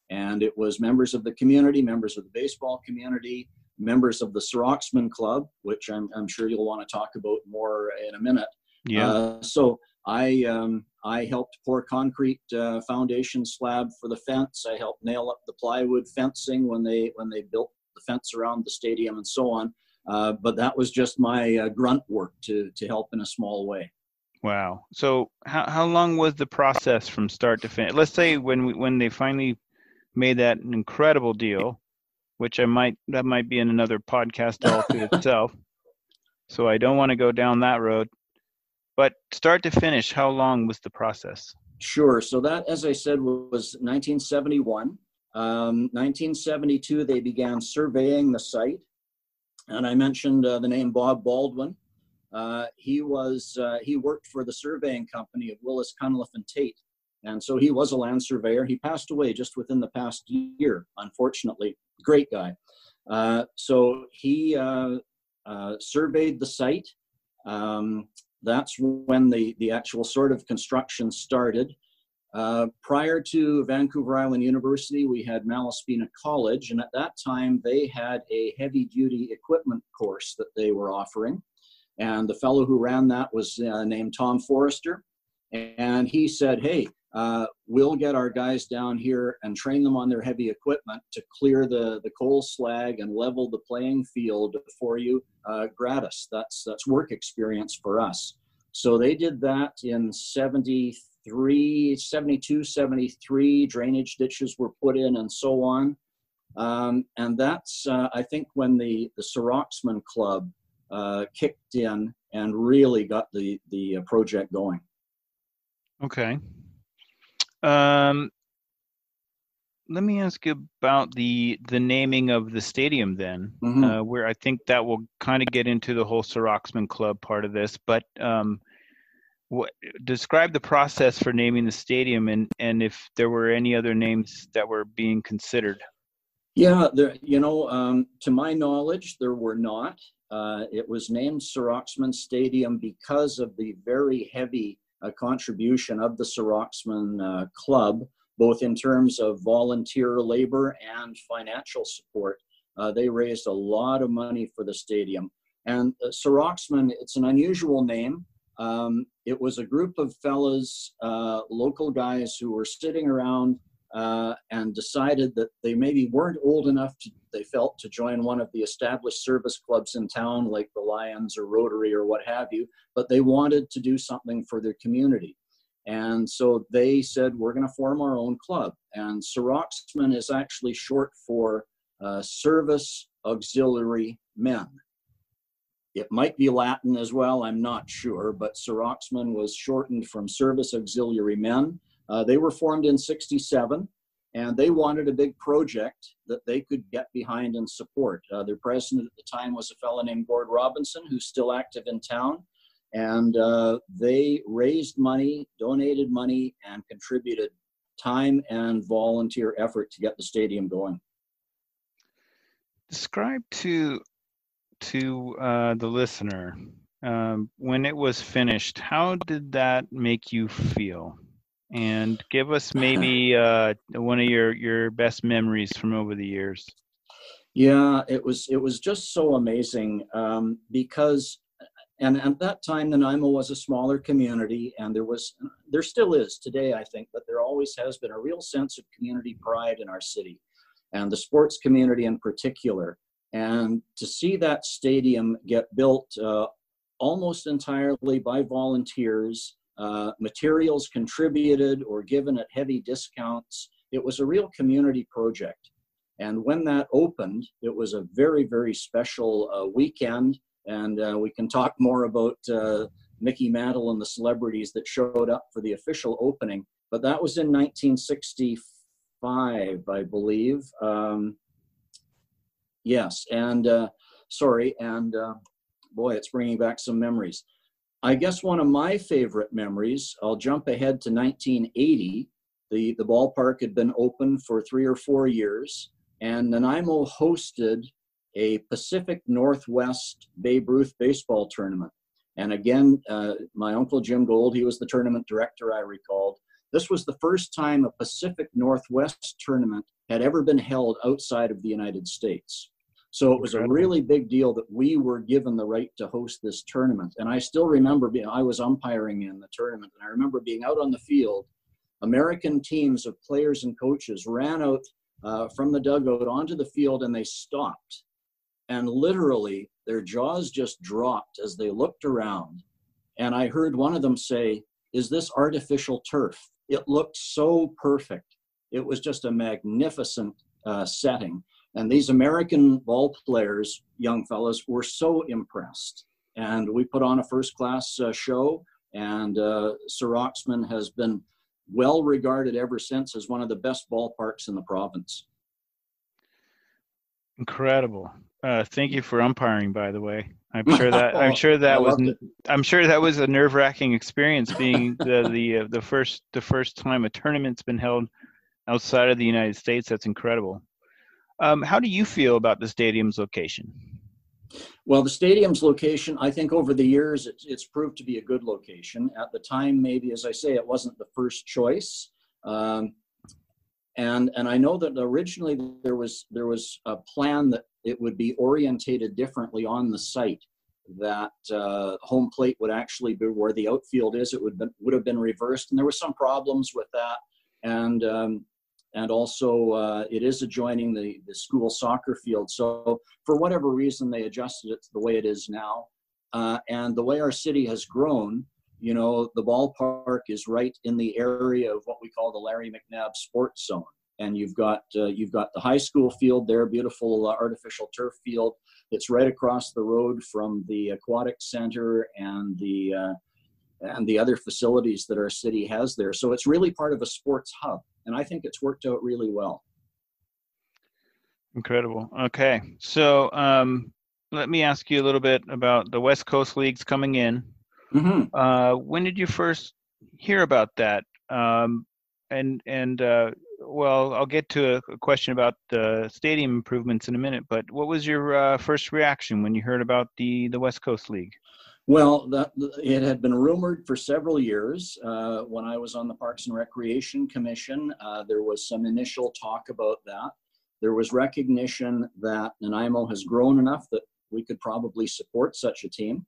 Speaker 9: and it was members of the community, members of the baseball community, members of the Serauxmen Club, which I'm, I'm sure you'll want to talk about more in a minute.
Speaker 5: Yeah.
Speaker 9: Uh, so I um, I helped pour concrete uh, foundation slab for the fence. I helped nail up the plywood fencing when they when they built the fence around the stadium and so on. Uh, but that was just my uh, grunt work to to help in a small way.
Speaker 5: Wow. So how how long was the process from start to finish? Let's say when we, when they finally made that incredible deal, which I might that might be in another podcast all to itself. So I don't want to go down that road. But start to finish, how long was the process?
Speaker 9: Sure. So that, as I said, was 1971. Um, 1972, they began surveying the site, and I mentioned uh, the name Bob Baldwin. Uh, he was uh, he worked for the surveying company of Willis Cunliffe and Tate, and so he was a land surveyor. He passed away just within the past year, unfortunately. Great guy. Uh, so he uh, uh, surveyed the site. Um, that's when the, the actual sort of construction started. Uh, prior to Vancouver Island University, we had Malaspina College, and at that time they had a heavy duty equipment course that they were offering. And the fellow who ran that was uh, named Tom Forrester. And he said, Hey, uh, we'll get our guys down here and train them on their heavy equipment to clear the, the coal slag and level the playing field for you uh, gratis. That's, that's work experience for us. So they did that in 73, 72, 73. Drainage ditches were put in and so on. Um, and that's, uh, I think, when the, the Serauxmen Club uh, kicked in and really got the, the uh, project going.
Speaker 5: Okay. Um, let me ask you about the the naming of the stadium then,
Speaker 9: Mhm.
Speaker 5: uh, where I think that will kind of get into the whole Serauxmen Club part of this. But um, what describe the process for naming the stadium and and if there were any other names that were being considered.
Speaker 9: Yeah, there, you know, um, to my knowledge, there were not. Uh, it was named Serauxmen Stadium because of the very heavy uh, contribution of the Serauxmen uh, Club, both in terms of volunteer labor and financial support. Uh, they raised a lot of money for the stadium. And uh, Serauxmen, it's an unusual name. Um, it was a group of fellas, uh, local guys who were sitting around uh, and decided that they maybe weren't old enough to, they felt, to join one of the established service clubs in town, like the Lions or Rotary or what have you, but they wanted to do something for their community. And so they said, we're going to form our own club. And Serauxmen is actually short for uh, Service Auxiliary Men. It might be Latin as well, I'm not sure, but Serauxmen was shortened from Service Auxiliary Men. Uh, they were formed in 67 and they wanted a big project that they could get behind and support. Uh, their president at the time was a fellow named Gord Robinson, who's still active in town. And uh, they raised money, donated money, and contributed time and volunteer effort to get the stadium going.
Speaker 5: Describe to to uh, the listener um, when it was finished. How did that make you feel? And give us maybe uh, one of your your best memories from over the years.
Speaker 9: Yeah, it was it was just so amazing um, because, and at that time, Nanaimo was a smaller community, and there was there still is today, I think, but there always has been a real sense of community pride in our city, and the sports community in particular. And to see that stadium get built uh, almost entirely by volunteers, uh, materials contributed or given at heavy discounts, it was a real community project. And when that opened, it was a very, very special uh, weekend. And uh, we can talk more about uh, Mickey Mantle and the celebrities that showed up for the official opening. But that was in 1965, I believe. Um, yes, and uh, sorry, and boy, it's bringing back some memories. I guess one of my favorite memories, I'll jump ahead to 1980. The, the ballpark had been open for three or four years, and Nanaimo hosted a Pacific Northwest Babe Ruth baseball tournament. And again, uh, my uncle Jim Gold, he was the tournament director, I recalled. This was the first time a Pacific Northwest tournament had ever been held outside of the United States. So it was a really big deal that we were given the right to host this tournament. And I still remember being, I was umpiring in the tournament, and I remember being out on the field. American teams of players and coaches ran out uh, from the dugout onto the field and they stopped. And literally, their jaws just dropped as they looked around. And I heard one of them say, Is this artificial turf? It looked so perfect. It was just a magnificent uh, setting. And these American ball players, young fellas, were so impressed. And we put on a first class uh, show, and uh, Serauxmen has been well regarded ever since as one of the best ballparks in the province.
Speaker 5: Incredible. Uh, thank you for umpiring, by the way. I'm sure that I'm sure that was it. I'm sure that was a nerve wracking experience being the the uh, the first the first time a tournament's been held outside of the United States. That's incredible. Um, how do you feel about the stadium's location?
Speaker 9: Well, the stadium's location, I think over the years, it's, it's proved to be a good location. At the time, maybe, as I say, it wasn't the first choice. Um, and, and I know that originally there was, there was a plan that it would be orientated differently on the site that uh, home plate would actually be where the outfield is. It would, been, would have been reversed. And there were some problems with that. And um, and also uh, it is adjoining the, the school soccer field. So for whatever reason, they adjusted it to the way it is now. Uh, and the way our city has grown, you know, the ballpark is right in the area of what we call the Larry McNabb Sports Zone. And you've got uh, you've got the high school field there, beautiful uh, artificial turf field. It's right across the road from the aquatic center and the uh, and the other facilities that our city has there. So it's really part of a sports hub and I think it's worked out really well.
Speaker 5: Incredible. Okay, so um, let me ask you a little bit about the West Coast leagues coming in. Mm-hmm. Uh, when did you first hear about that? Um, and and uh, well, I'll get to a, question about the stadium improvements in a minute. But what was your uh, first reaction when you heard about the the West Coast League?
Speaker 9: Well, that, it had been rumored for several years. Uh, when I was on the Parks and Recreation Commission, uh, there was some initial talk about that. There was recognition that Nanaimo has grown enough that we could probably support such a team.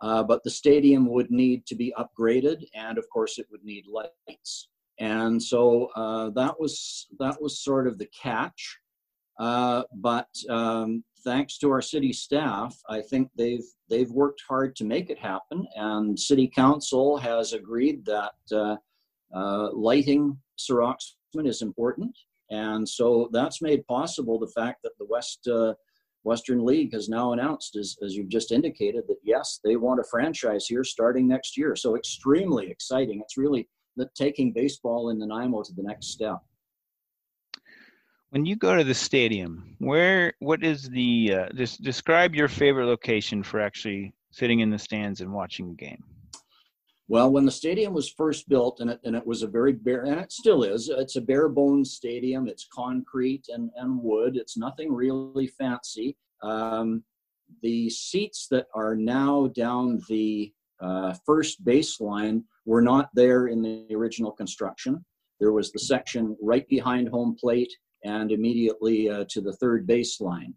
Speaker 9: Uh, but the stadium would need to be upgraded, and of course, it would need lights. And so uh, that was that was sort of the catch. Uh, but um, thanks to our city staff, I think they've they've worked hard to make it happen, and City Council has agreed that uh, uh, lighting Sir is important, and so that's made possible the fact that the West uh, Western League has now announced, as, as you've just indicated, that yes, they want a franchise here starting next year. So extremely exciting. It's really taking baseball in Nanaimo to the next step
Speaker 5: when you go to the stadium, where what is the uh, describe your favorite location for actually sitting in the stands and watching a game?
Speaker 9: Well, when the stadium was first built, and it, and it was a very bare, and it still is, it's a bare bones stadium. It's concrete and, and wood. It's nothing really fancy. Um, the seats that are now down the uh, first baseline were not there in the original construction. There was the section right behind home plate and immediately uh, to the third baseline.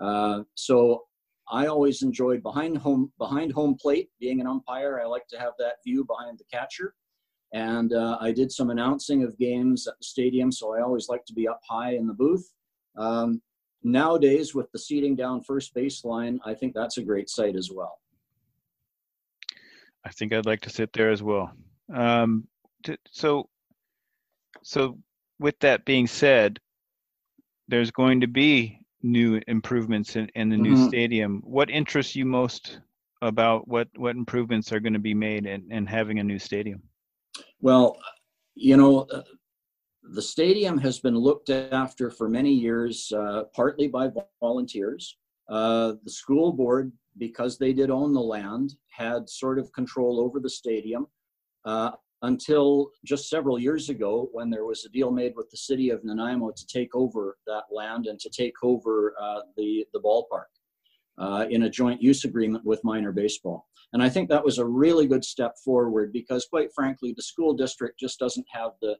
Speaker 9: Uh, so I always enjoyed behind home behind home plate. Being an umpire, I like to have that view behind the catcher. And uh, I did some announcing of games at the stadium, so I always like to be up high in the booth. Um, nowadays, with the seating down first baseline, I think that's a great sight as well.
Speaker 5: I think I'd like to sit there as well. Um, so, so with that being said, there's going to be new improvements in, in the new mm-hmm. stadium. What interests you most about what what improvements are going to be made in, in having a new stadium?
Speaker 9: Well, you know, uh, the stadium has been looked after for many years, uh, partly by volunteers, uh, the school board, because they did own the land, had sort of control over the stadium uh, until just several years ago when there was a deal made with the city of Nanaimo to take over that land and to take over uh, the, the ballpark uh, in a joint use agreement with minor baseball. And I think that was a really good step forward because, quite frankly, the school district just doesn't have the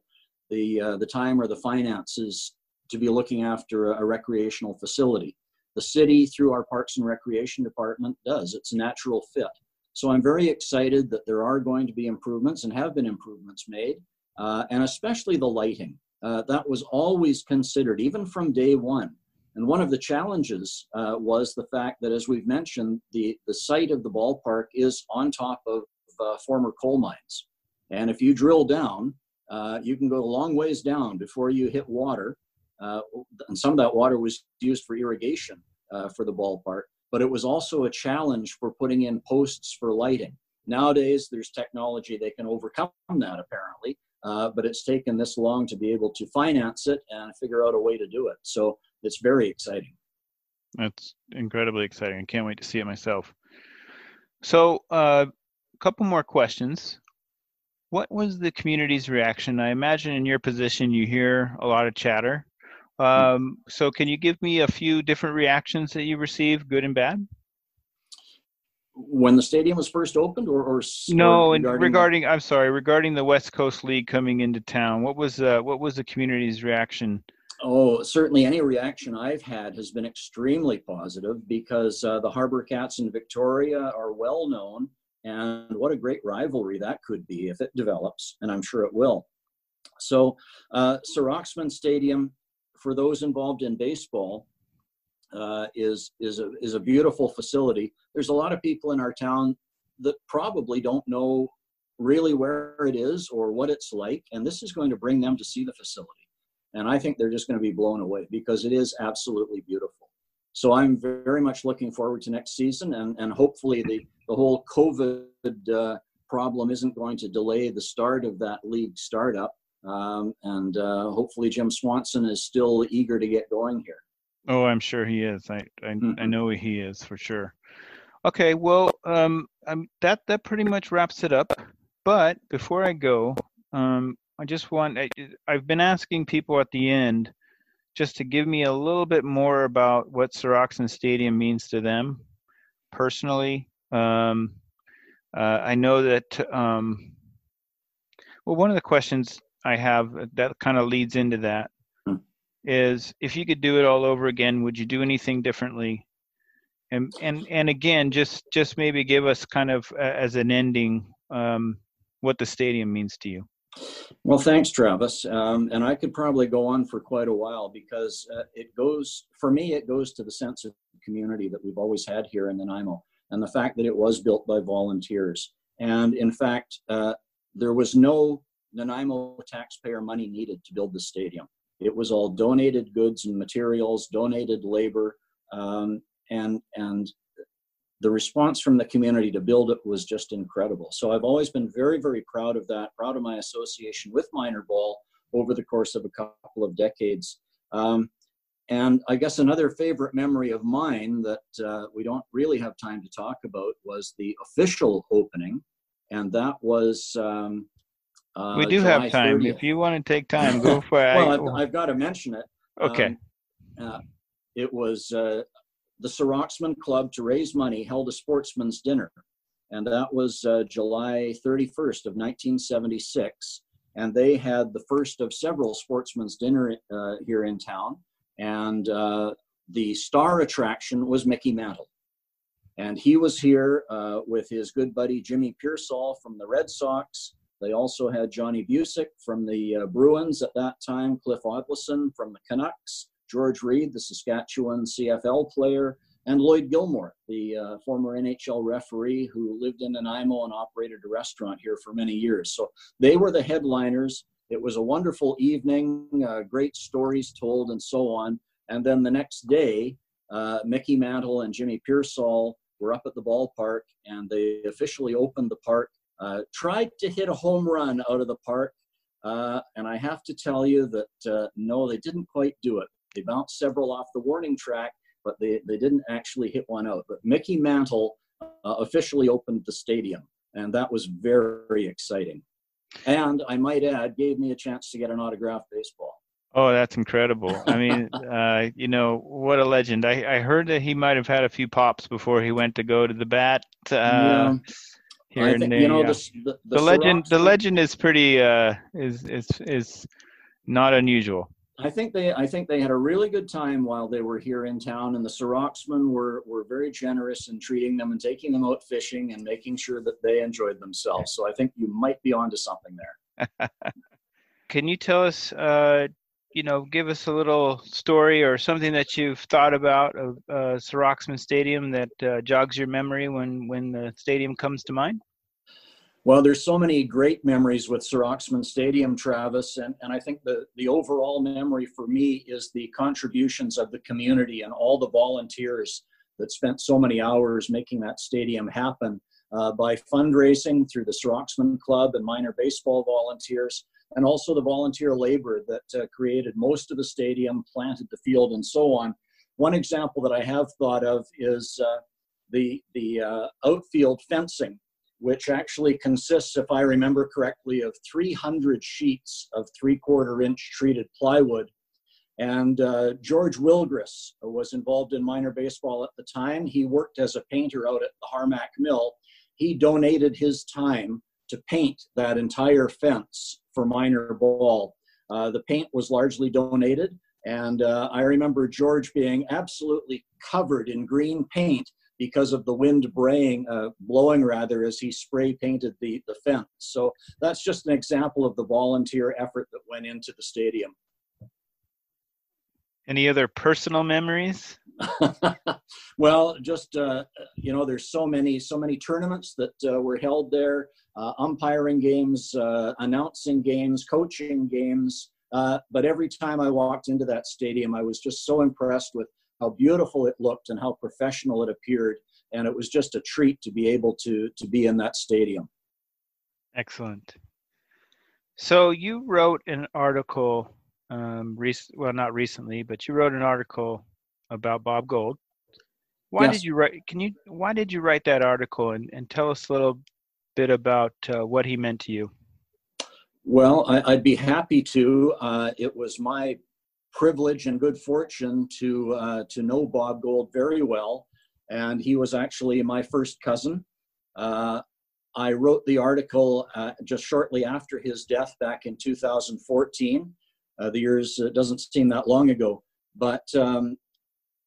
Speaker 9: the uh, the time or the finances to be looking after a, a recreational facility. The city, through our Parks and Recreation Department, does. It's a natural fit. So I'm very excited that there are going to be improvements and have been improvements made, uh, and especially the lighting. Uh, that was always considered, even from day one. And one of the challenges uh, was the fact that, as we've mentioned, the, the site of the ballpark is on top of uh, former coal mines. And if you drill down, uh, you can go a long ways down before you hit water. Uh, and some of that water was used for irrigation for the ballpark, but it was also a challenge for putting in posts for lighting. Nowadays, there's technology they can overcome that apparently, uh, but it's taken this long to be able to finance it and figure out a way to do it. So it's very exciting.
Speaker 5: That's incredibly exciting. I can't wait to see it myself. So, a uh, couple more questions. What was the community's reaction? I imagine in your position, you hear a lot of chatter. Um, so, can you give me a few different reactions that you received, good and bad?
Speaker 9: When the stadium was first opened, or, or
Speaker 5: no? Or regarding, regarding I'm sorry, regarding the West Coast League coming into town, what was uh, what was the community's reaction
Speaker 9: Oh, certainly any reaction I've had has been extremely positive because uh, the Harbor Cats in Victoria are well known. And what a great rivalry that could be if it develops, and I'm sure it will. So, uh, Serauxmen Stadium, for those involved in baseball, uh, is is a is a beautiful facility. There's a lot of people in our town that probably don't know really where it is or what it's like, and this is going to bring them to see the facility. And I think they're just going to be blown away because it is absolutely beautiful. So I'm very much looking forward to next season, and, and hopefully the, the whole COVID uh, problem isn't going to delay the start of that league startup. Um, and uh, hopefully Jim Swanson is still eager to get going here.
Speaker 5: Oh, I'm sure he is. I I, mm-hmm. I know he is for sure. Okay, well, um, um, that that pretty much wraps it up. But before I go, um, I just want, I, I've been asking people at the end just to give me a little bit more about what Serauxmen Stadium means to them personally. Um, uh, I know that, um, well, one of the questions I have that kind of leads into that hmm. is if you could do it all over again, would you do anything differently? And and and again, just just maybe give us kind of uh, as an ending um, what the stadium means to you.
Speaker 9: Well, thanks, Travis. Um, and I could probably go on for quite a while because uh, it goes, for me, it goes to the sense of community that we've always had here in Nanaimo and the fact that it was built by volunteers. And in fact, uh, there was no Nanaimo taxpayer money needed to build the stadium. It was all donated goods and materials, donated labor, um, and and the response from the community to build it was just incredible. So I've always been very, very proud of that, proud of my association with minor ball over the course of a couple of decades. Um, and I guess another favorite memory of mine that uh, we don't really have time to talk about was the official opening, and that was. Um,
Speaker 5: uh, we do July have time. 30th. If you want to take time, go for
Speaker 9: it. well, I've, I've, got to mention it.
Speaker 5: Okay.
Speaker 9: Um, uh, it was uh, the Serauxmen Club to raise money held a sportsman's dinner. And that was uh, July 31st of 1976. And they had the first of several sportsman's dinner uh, here in town. And uh, the star attraction was Mickey Mantle. And he was here uh, with his good buddy Jimmy Piersall from the Red Sox. They also had Johnny Bucyk from the uh, Bruins at that time, Cliff Oddleifson from the Canucks, George Reed, the Saskatchewan CFL player, and Lloyd Gilmour, the uh, former NHL referee who lived in Nanaimo and operated a restaurant here for many years. So they were the headliners. It was a wonderful evening, uh, great stories told, and so on. And then the next day, uh, Mickey Mantle and Jimmy Piersall were up at the ballpark, and they officially opened the park. Uh, tried to hit a home run out of the park, uh, and I have to tell you that uh, no, they didn't quite do it. They bounced several off the warning track, but they, they didn't actually hit one out. But Mickey Mantle uh, officially opened the stadium, and that was very exciting. And I might add, gave me a chance to get an autographed baseball.
Speaker 5: Oh, that's incredible. I mean, uh, you know, what a legend. I, I heard that he might have had a few pops before he went to go to the bat. Uh, yeah. Here I think, there, you know, yeah. the, the, the, the legend, the legend is pretty, uh, is, is, is not unusual.
Speaker 9: I think they I think they had a really good time while they were here in town, and the Serauxmen were were very generous in treating them and taking them out fishing and making sure that they enjoyed themselves. So I think you might be onto something there.
Speaker 5: Can you tell us, uh, you know, give us a little story or something that you've thought about of uh, Stadium that uh, jogs your memory when when the stadium comes to mind?
Speaker 9: Well, there's so many great memories with Serauxmen Stadium, Travis, and, and I think the, the overall memory for me is the contributions of the community and all the volunteers that spent so many hours making that stadium happen uh, by fundraising through the Serauxmen Club and minor baseball volunteers, and also the volunteer labor that uh, created most of the stadium, planted the field, and so on. One example that I have thought of is uh, the, the uh, outfield fencing which actually consists, if I remember correctly, of 300 sheets of three quarter inch treated plywood. And uh, George Wilgris was involved in minor baseball at the time. He worked as a painter out at the Harmac Mill. He donated his time to paint that entire fence for minor ball. Uh, the paint was largely donated, and uh, I remember George being absolutely covered in green paint because of the wind braying, uh, blowing rather, as he spray painted the, the fence. So that's just an example of the volunteer effort that went into the stadium.
Speaker 5: Any other personal memories?
Speaker 9: well, just uh, you know, there's so many, so many tournaments that uh, were held there, uh, umpiring games, uh, announcing games, coaching games. Uh, but every time I walked into that stadium, I was just so impressed with how beautiful it looked and how professional it appeared. And it was just a treat to be able to, to be in that stadium.
Speaker 5: Excellent. So you wrote an article, um, rec- well, not recently, but you wrote an article about Bob Gold. Why yes. did you write? Can you? Why did you write that article? And, and tell us a little bit about uh, what he meant to you.
Speaker 9: Well, I, would be happy to. Uh, it was my privilege and good fortune to uh, to know Bob Gold very well, and he was actually my first cousin. Uh, I wrote the article uh, just shortly after his death back in 2014. Uh, the years doesn't seem that long ago, but um,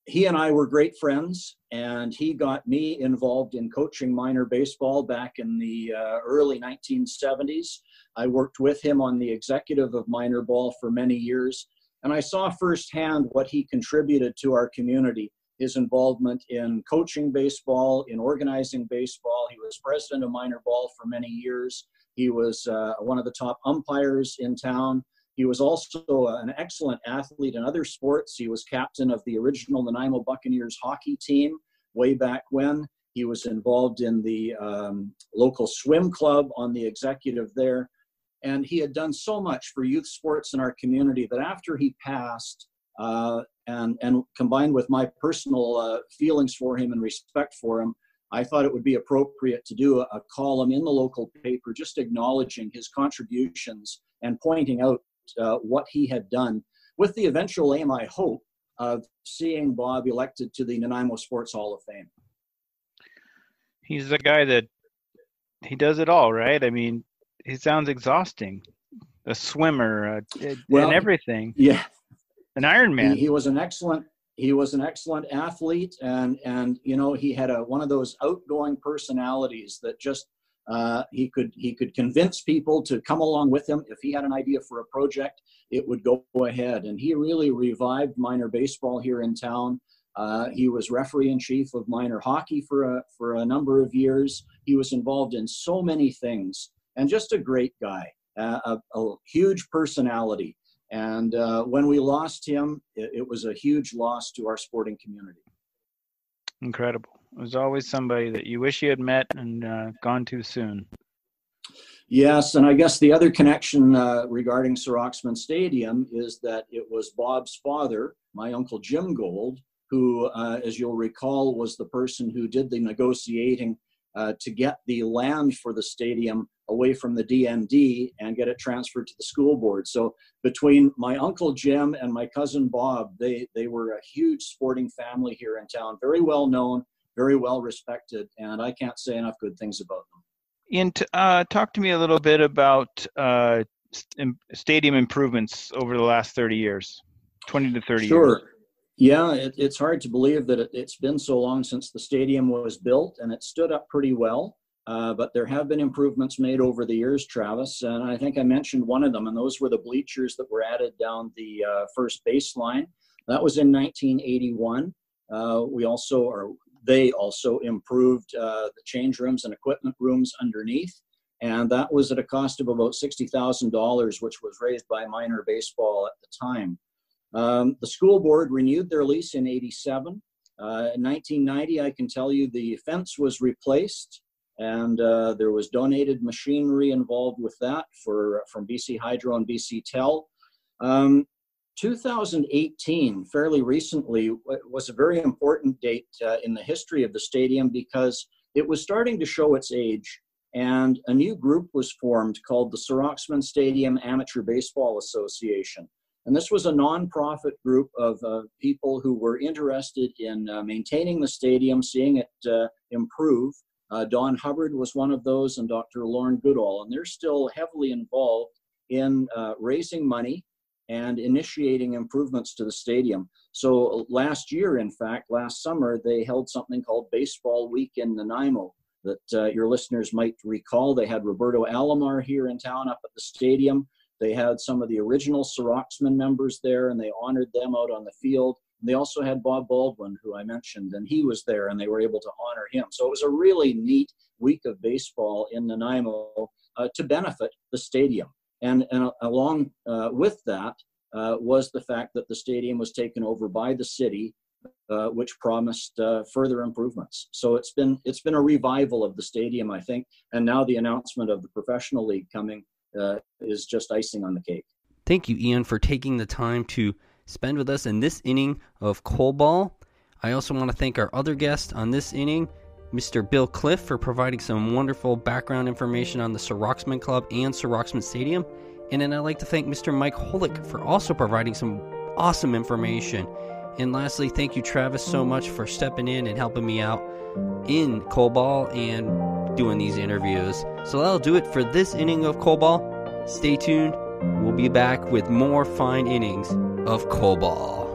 Speaker 9: he and I were great friends, and he got me involved in coaching minor baseball back in the uh, early 1970s. I worked with him on the executive of minor ball for many years and I saw firsthand what he contributed to our community his involvement in coaching baseball, in organizing baseball. He was president of minor ball for many years. He was uh, one of the top umpires in town. He was also an excellent athlete in other sports. He was captain of the original Nanaimo Buccaneers hockey team way back when. He was involved in the um, local swim club on the executive there. And he had done so much for youth sports in our community that after he passed, uh, and, and combined with my personal uh, feelings for him and respect for him, I thought it would be appropriate to do a, a, column in the local paper just acknowledging his contributions and pointing out uh, what he had done with the eventual aim, I hope, of seeing Bob elected to the Nanaimo Sports Hall of Fame.
Speaker 5: He's the guy that he does it all, right? I mean, he sounds exhausting. A swimmer, uh, well, and everything.
Speaker 9: Yeah,
Speaker 5: an Ironman.
Speaker 9: He, he was an excellent. He was an excellent athlete, and and you know he had a one of those outgoing personalities that just uh, he could he could convince people to come along with him if he had an idea for a project it would go ahead and he really revived minor baseball here in town uh, he was referee in chief of minor hockey for a for a number of years he was involved in so many things and just a great guy, uh, a, a, huge personality. And uh, when we lost him, it, it, was a huge loss to our sporting community.
Speaker 5: Incredible. Was always somebody that you wish you had met and uh, gone too soon.
Speaker 9: Yes, and I guess the other connection uh, regarding Serauxmen Stadium is that it was Bob's father, my uncle Jim Gold, who, uh, as you'll recall, was the person who did the negotiating uh, to get the land for the stadium away from the DND and get it transferred to the school board. So between my uncle Jim and my cousin Bob, they they were a huge sporting family here in town, very well known, very well respected, and I can't say enough good things about them.
Speaker 5: Ian, uh, talk to me a little bit about uh, st- stadium improvements over the last 30 years, 20 to 30
Speaker 9: sure.
Speaker 5: years.
Speaker 9: Yeah, it, it's hard to believe that it, it's been so long since the stadium was built, and it stood up pretty well. Uh, but there have been improvements made over the years, Travis, and I think I mentioned one of them, and those were the bleachers that were added down the uh, first baseline. That was in 1981. Uh, we also, or they also improved uh, the change rooms and equipment rooms underneath, and that was at a cost of about $60,000, which was raised by minor baseball at the time. Um, the school board renewed their lease in 87. Uh, in 1990, I can tell you the fence was replaced and uh, there was donated machinery involved with that for from BC Hydro and BC Tel. Um, 2018, fairly recently, was a very important date uh, in the history of the stadium because it was starting to show its age, and a new group was formed called the Serauxmen Stadium Amateur Baseball Association. And this was a nonprofit group of uh, people who were interested in uh, maintaining the stadium, seeing it uh, improve, uh, Don Hubbard was one of those, and Dr. Lauren Goodall, and they're still heavily involved in uh, raising money and initiating improvements to the stadium. So last year, in fact, last summer, they held something called Baseball Week in Nanaimo that uh, your listeners might recall. They had Roberto Alomar here in town up at the stadium. They had some of the original Serauxmen members there, and they honored them out on the field. They also had Bob Baldwin, who I mentioned, and he was there, and they were able to honor him. So it was a really neat week of baseball in Nanaimo uh, to benefit the stadium. And, and along uh, with that uh, was the fact that the stadium was taken over by the city, uh, which promised uh, further improvements. So it's been it's been a revival of the stadium, I think. And now the announcement of the professional league coming uh, is just icing on the cake.
Speaker 1: Thank you, Ian, for taking the time to spend with us in this inning of Cole Ball. I also want to thank our other guest on this inning, Mr. Bill Cliff, for providing some wonderful background information on the Serauxmen Club and Serauxmen Stadium. And then I'd like to thank Mr. Mike Holick for also providing some awesome information. And lastly, thank you, Travis, so much for stepping in and helping me out in Cole Ball and doing these interviews. So that'll do it for this inning of Cole Ball. Stay tuned. We'll be back with more fine innings of Cole Ball.